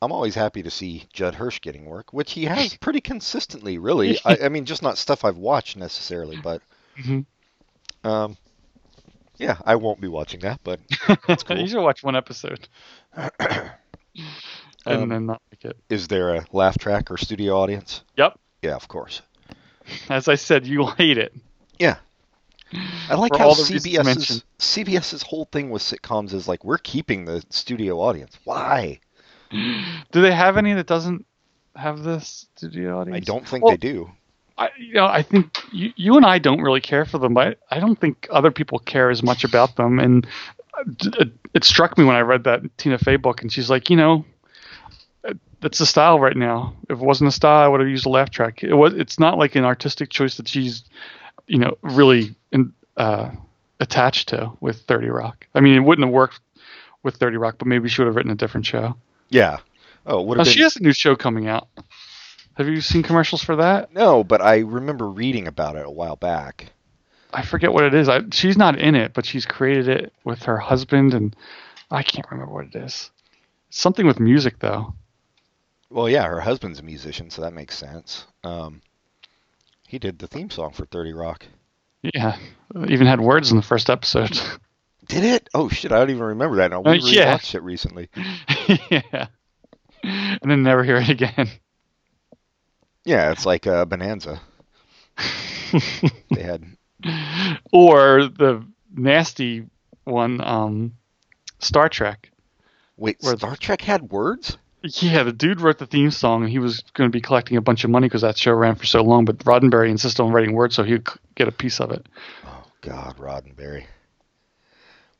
I'm always happy to see Judd Hirsch getting work, which he has pretty consistently, really. I, I mean, just not stuff I've watched necessarily, but
Mhm.
um, yeah, I won't be watching that, but That's cool.
you should watch one episode and
Um,
then not like it.
is there a laugh track or studio audience?
Yep.
Yeah, of course.
As I said, you'll hate it.
Yeah. I like how CBS's. CBS's whole thing with sitcoms is like we're keeping the studio audience. Why?
Do they have any that doesn't have this studio audience?
I don't think
Well,
they do.
I, you know, I think you, you and I don't really care for them, but I don't think other people care as much about them. And it, it struck me when I read that Tina Fey book, and she's like, you know, that's the style right now. If it wasn't a style, I would have used a laugh track. It was. It's not like an artistic choice that she's, you know, really in, uh, attached to with Thirty Rock. I mean, it wouldn't have worked with Thirty Rock, but maybe she would have written a different show.
Yeah. Oh, would
Now,
have
she has a new show coming out. Have you seen commercials for that?
no, but I remember reading about it a while back.
I forget what it is. I, she's not in it, but she's created it with her husband, and I can't remember what it is. Something with music, though.
Well, yeah, her husband's a musician, so that makes sense. Um, he did the theme song for Thirty Rock.
Yeah, even had words in the first episode.
Did it? Oh shit, I don't even remember that. Now we
Uh, yeah.
rewatched it recently.
yeah, and then never hear it again.
Yeah, it's like a Bonanza. They had
or the nasty one, um, Star Trek.
wait,
Where-
Star Trek had words.
Yeah, the dude wrote the theme song, and he was going to be collecting a bunch of money because that show ran for so long. But Roddenberry insisted on writing words, so he'd get a piece of it.
Oh God, Roddenberry.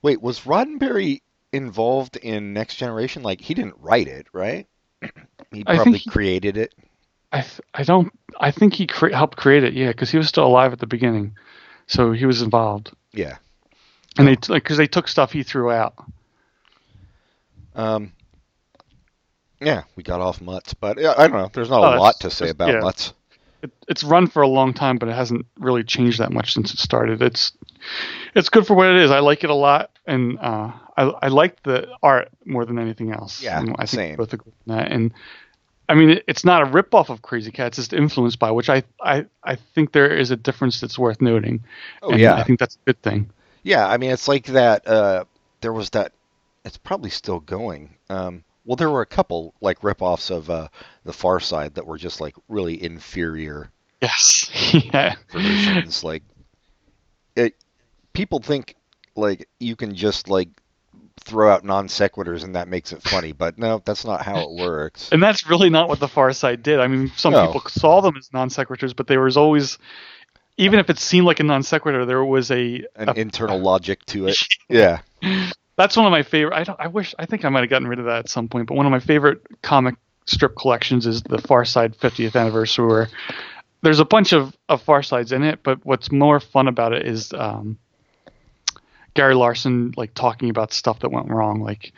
Wait, was Roddenberry involved in Next Generation? Like he didn't write it, right? he probably
he-
created it.
I th- I don't I think he cre- helped create it. Yeah, because he was still alive at the beginning, so he was involved.
Yeah.
And they like because they took stuff he threw out.
Um. Yeah, we got off Mutts, but I don't know. There's not
Oh,
a
it's
lot to say about
yeah.
Mutts.
It, it's run for a long time, but it hasn't really changed that much since it started. It's it's good for what it is. I like it a lot, and uh, I I like the art more than anything else.
Yeah,
And I think
same.
both agree on that. And I mean, it, it's not a rip off of Krazy Kat. It's just influenced by, which I I I think there is a difference that's worth noting.
Oh
and
yeah,
I think that's a good thing.
yeah. I mean, it's like that. Uh, there was that. It's probably still going. Um, well, there were a couple like rip-offs of uh, the Far Side that were just like really inferior
Yes. yeah.
versions. like, it. People think like you can just like throw out non sequiturs and that makes it funny, but no, that's not how it works.
And that's really not what the Far Side did. I mean, some
No.
people saw them as non sequiturs, but there was always, even if it seemed like a non sequitur, there was a,
An
a-
internal logic to it. Yeah.
That's one of my favorite. I don't. I wish. I think I might have gotten rid of that at some point. But one of my favorite comic strip collections is the Far Side 50th anniversary, where there's a bunch of of Far Sides in it. But what's more fun about it is um, Gary Larson like talking about stuff that went wrong. Like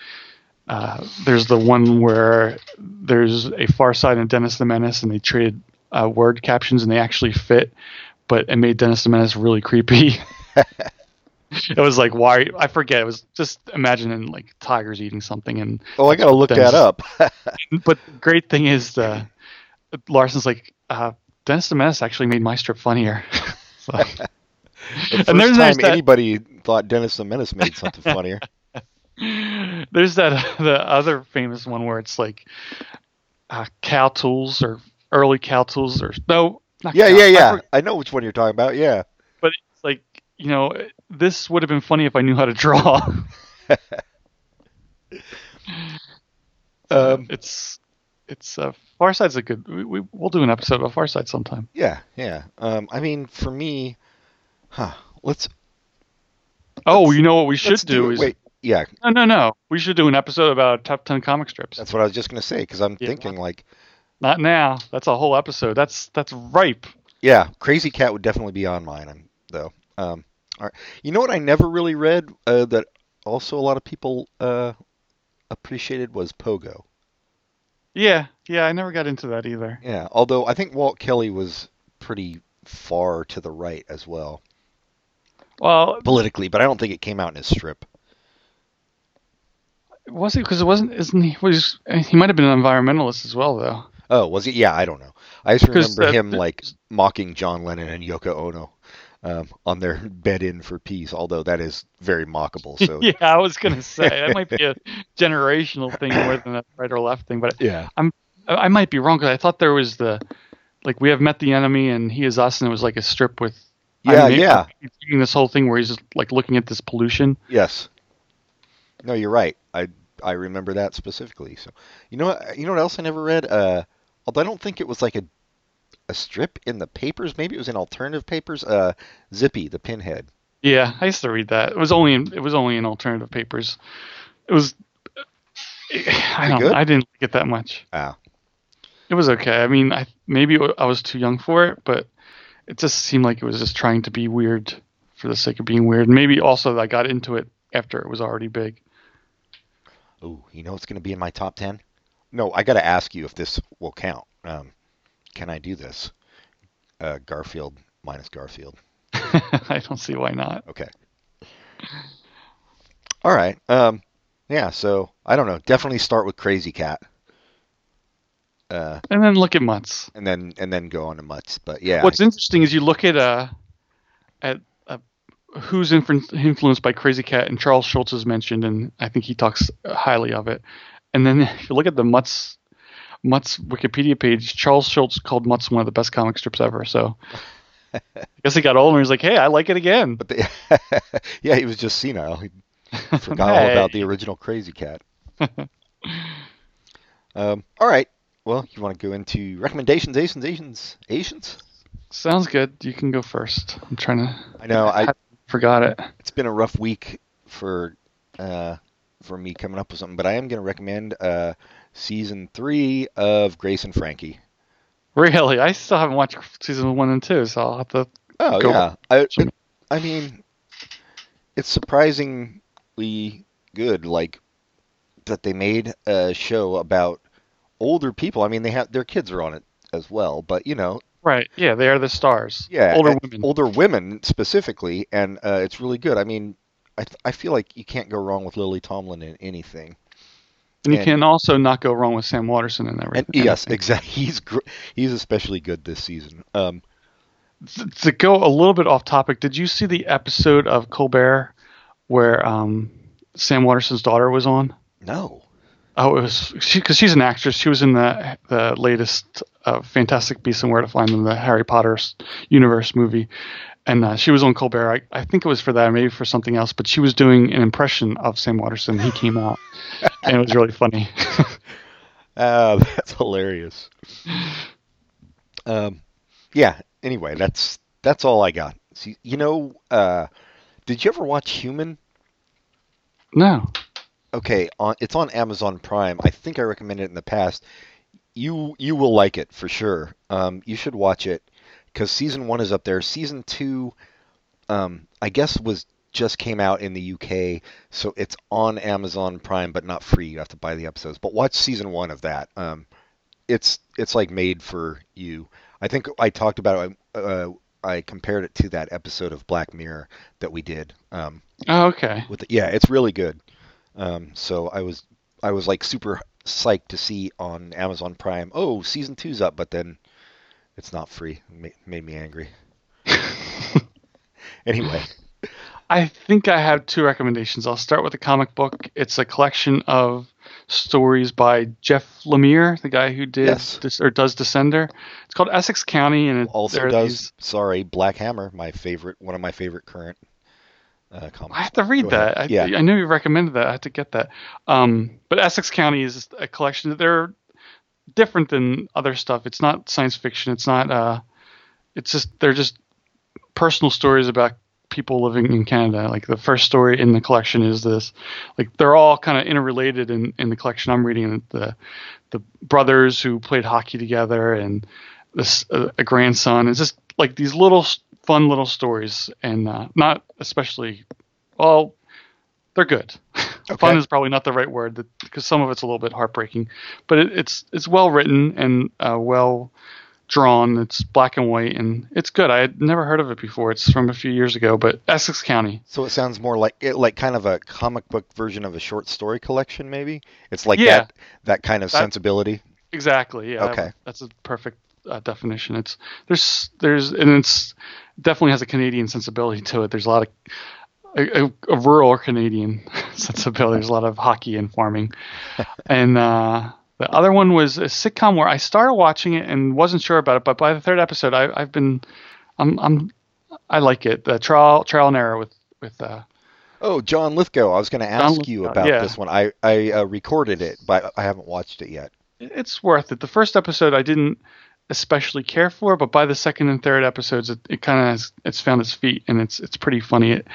uh, there's the one where there's a Far Side and Dennis the Menace, and they traded uh, word captions, and they actually fit, but it made Dennis the Menace really creepy. it was like why I forget. It was just imagining like tigers eating something, and
Oh, I gotta look
Dennis-
that up.
but the great thing is uh, Larson's like uh, Dennis the Menace actually made my strip funnier. so,
The
And there's-
time
there's that-
anybody thought Dennis the Menace made something funnier.
there's that the other famous one where it's like uh, cow tools or early cow tools or no. Not
Yeah,
cow-
yeah, yeah.
forget-
I know which one you're talking about. Yeah.
but it's like you know this would have been funny if I knew how to draw.
Um,
it's it's uh, Far Side's a good. We, we we'll do an episode of Far Side sometime.
Yeah, yeah. Um, I mean, for me, huh? Let's
Oh, you know what we should do,
it.
is
wait. Yeah,
no, no, no. We should do an episode about top ten comic strips.
that's what I was just gonna say because I'm
Yeah.
thinking like,
Not now. That's a whole episode. That's that's ripe.
Yeah, Krazy Kat would definitely be on mine, though. Um, all right. You know what I never really read uh, that also a lot of people uh, appreciated was Pogo.
Yeah, yeah. I never got into that either.
Yeah, although I think Walt Kelly was pretty far to the right as well
Well,
politically, but I don't think it came out in his strip.
was he? Because it wasn't. Isn't he? Was he might have been an environmentalist as well, though.
Oh, was he? Yeah, I don't know. I just remember
uh,
him like mocking John Lennon and Yoko Ono um, on their bed in for peace, although that is very mockable. So
yeah, I was gonna say that might be a generational thing more than a right or left thing, but
yeah,
I'm I might be wrong because I thought there was the like we have met the enemy and he is us, and it was like a strip with
Yeah,
I mean,
yeah.
doing this whole thing where he's just like looking at this pollution.
yes. No, you're right. I I remember that specifically. So you know what? You know what else I never read? Uh, although I don't think it was like a a strip in the papers. Maybe it was in alternative papers. Uh, Zippy the Pinhead.
Yeah, I used to read that. It was only in, it was only in alternative papers. It was I don't
good?
I didn't get that much.
Ah,
It was okay. I mean, I maybe I was too young for it, but it just seemed like it was just trying to be weird for the sake of being weird. Maybe also I got into it after it was already big.
Ooh, you know what's going to be in my top 10? No, I got to ask you if this will count. Um, can I do this? Uh, Garfield minus Garfield.
I don't see why not.
Okay. All right. Um, yeah, so I don't know. Definitely start with Krazy Kat. Uh,
And then look at Mutts.
and then and then go on to Mutts. But yeah,
What's interesting is you look at uh at uh, who's influ- influenced by Krazy Kat, and Charles Schulz is mentioned, and I think he talks highly of it. And then if you look at the Mutts Mutts Wikipedia page, Charles Schulz called Mutts one of the best comic strips ever. So I guess he got older and he's like, "Hey, I like it again."
but the, yeah, he was just senile. He forgot all about the original Krazy Kat. um, all right. Well, you want to go into recommendations, Asians, Asians, Asians?
Sounds good. You can go first. I'm trying to.
I know. I
Forgot it.
it's been a rough week for uh, for me coming up with something, but I am going to recommend uh, season three of Grace and Frankie.
Really, I still haven't watched season one and two, so I'll have to.
Oh
Go.
yeah, I, it- I mean, it's surprisingly good. Like that they made a show about older people. I mean, they have their kids are on it as well, but you know,
Right. Yeah, they are the stars.
yeah,
Older women.
older women specifically, and uh, it's really good. I mean, I th- I feel like you can't go wrong with Lily Tomlin in anything.
and you can also not go wrong with Sam Waterston and
And
everything.
yes, exactly. He's gr- he's especially good this season. Um,
to, to go a little bit off topic, did you see the episode of Colbert where um, Sam Waterston's daughter was on?
no.
Oh, it was she because she's an actress. She was in the the latest uh, Fantastic Beasts and Where to Find Them, the Harry Potter universe movie, and uh, she was on Colbert. I, I think it was for that, maybe for something else. But she was doing an impression of Sam Waterston. He came out, and it was really funny.
Uh, that's hilarious. Um, yeah. Anyway, that's that's all I got. See, you know, uh, did you ever watch Human?
no,
Okay, on it's on Amazon Prime. I think I recommended it in the past. You you will like it for sure. Um, you should watch it because season one is up there. Season two, um, I guess was just came out in the UK, so it's on Amazon Prime, but not free. You have to buy the episodes. But watch season one of that. Um, it's it's like made for you. I think I talked about it. Uh, I compared it to that episode of Black Mirror that we did. Um,
oh, okay.
with the, yeah, it's really good. Um, so I was I was like super psyched to see on Amazon Prime. Oh, season two's up, but then it's not free. It made me angry. anyway,
I think I have two recommendations. I'll start with a comic book. It's a collection of stories by Jeff Lemire, the guy who did
Yes.
this, or does Descender. It's called Essex County, and it
also does
these-
sorry Black Hammer, my favorite, one of my favorite current uh.
I have to read that. I,
yeah,
I knew you recommended that. I have to get that. Um, but Essex County is a collection. They're different than other stuff. It's not science fiction. It's not. Uh, it's just they're just personal stories about people living in Canada. Like the first story in the collection is this. Like they're all kind of interrelated in, in the collection I'm reading. The the brothers who played hockey together and this uh, a grandson. It's just like these little fun little stories, and uh, not especially well. They're good.
Okay.
Fun is probably not the right word because some of it's a little bit heartbreaking, but it, it's it's well written and uh, well drawn. It's black and white, and it's good. I had never heard of it before. It's from a few years ago, but Essex County.
So it sounds more like it, like kind of a comic book version of a short story collection, maybe. It's like
Yeah.
that that kind of
That-
sensibility.
Exactly. Yeah.
Okay.
That's a perfect uh, definition. It's there's there's and it's definitely has a Canadian sensibility to it. There's a lot of a, a, a rural Canadian sensibility. There's a lot of hockey and farming, and uh, the other one was a sitcom where I started watching it and wasn't sure about it, but by the third episode, I, I've been I'm I'm I like it. The trial trial and error with with uh,
Oh, John Lithgow. I was going to ask you about
yeah.
this one. I I uh, recorded it, but I haven't watched it yet.
it's worth it. The first episode I didn't especially care for, but by the second and third episodes, it, it kind of has it's found its feet and it's it's pretty funny. It,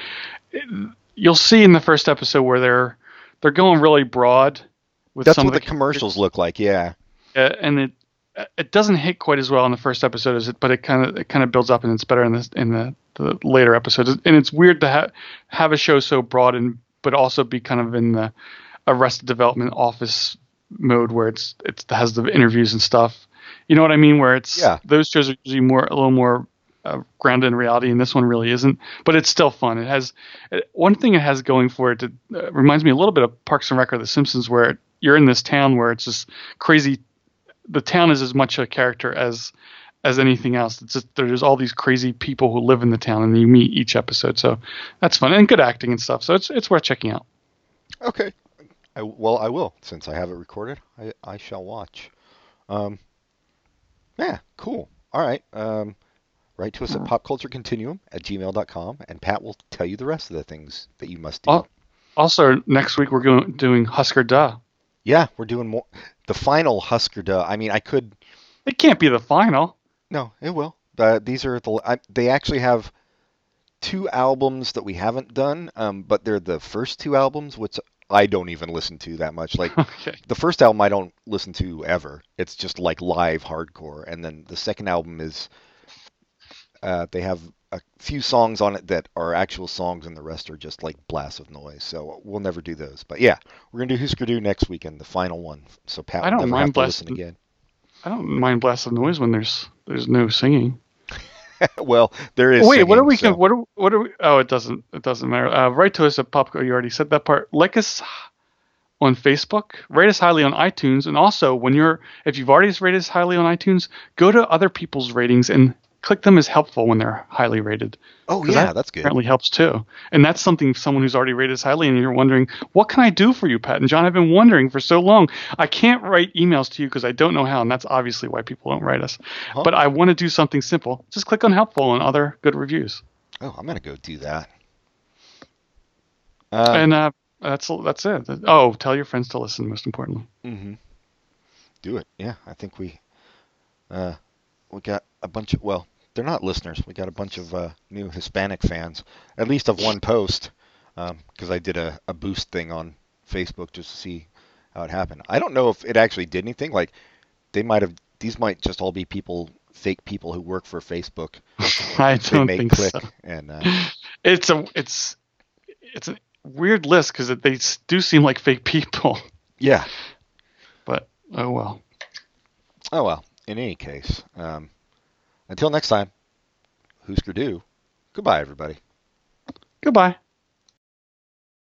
it, you'll see in the first episode where they're they're going really broad with
That's
some
what
of
the commercials look like. Yeah.
uh, and it it doesn't hit quite as well in the first episode as it, but it kind of it kind of builds up and it's better in the in the, the later episodes. And it's weird to ha- have a show so broad and but also be kind of in the Arrested Development office mode where it's it's it has the interviews and stuff. You know what I mean? Where it's
Yeah.
those shows are usually more a little more uh, grounded in reality, and this one really isn't. But it's still fun. It has uh, one thing it has going for it. It uh, reminds me a little bit of Parks and Rec or The Simpsons, where you're in this town where it's just crazy. The town is as much a character as as anything else. It's just there's all these crazy people who live in the town, and you meet each episode. So that's fun and good acting and stuff. So it's it's worth checking out.
Okay. I, well, I will since I have it recorded. I I shall watch. Um. Yeah. Cool. All right. Um. Write to us at popculturecontinuum at gmail.com, and Pat will tell you the rest of the things that you must do.
Also, next week we're going doing Husker Du.
Yeah, we're doing more. The final Husker Du. I mean, I could.
It can't be the final.
No, it will. Uh, these are the. I, they actually have two albums that we haven't done, um, but they're the first two albums, which I don't even listen to that much. Like
Okay.
the first album, I don't listen to ever. It's just like live hardcore, and then the second album is. Uh, they have a few songs on it that are actual songs, and the rest are just like blasts of noise. So we'll never do those. But yeah, we're gonna do Husker Du next weekend, the final one. So Pat
I don't
never
mind
have to listen again.
I don't mind blast of noise when there's there's no singing.
well, there is.
Wait, what are we?
so-
What are, what are we? Oh, it doesn't. It doesn't matter. Uh, write to us at Popco. You already said that part. Like us on Facebook. Rate us highly on iTunes, and also when you're if you've already rated us highly on iTunes, go to other people's ratings and click them is helpful when they're highly rated.
Oh yeah,
that
that's good.
Apparently helps too. And that's something someone who's already rated us highly, and you're wondering, what can I do for you, Pat and John? I've been wondering for so long. I can't write emails to you because I don't know how, and that's obviously why people don't write us.
Huh?
But I want to do something simple. Just click on helpful and other good reviews.
Oh, I'm gonna go do that. Um,
and uh, that's that's it. Oh, tell your friends to listen. Most importantly.
hmm Do it. Yeah, I think we uh, we got a bunch of well, they're not listeners. We got a bunch of uh, new Hispanic fans, at least of one post, because I did a, a boost thing on Facebook just to see how it happened. I don't know if it actually did anything. Like they might have. These might just all be people, fake people who work for Facebook.
I don't
make
think
click
so.
and uh,
It's a it's it's a weird list because they do seem like fake people.
yeah.
But oh well.
Oh well. In any case, um, until next time, Husker Du. Goodbye, everybody.
Goodbye.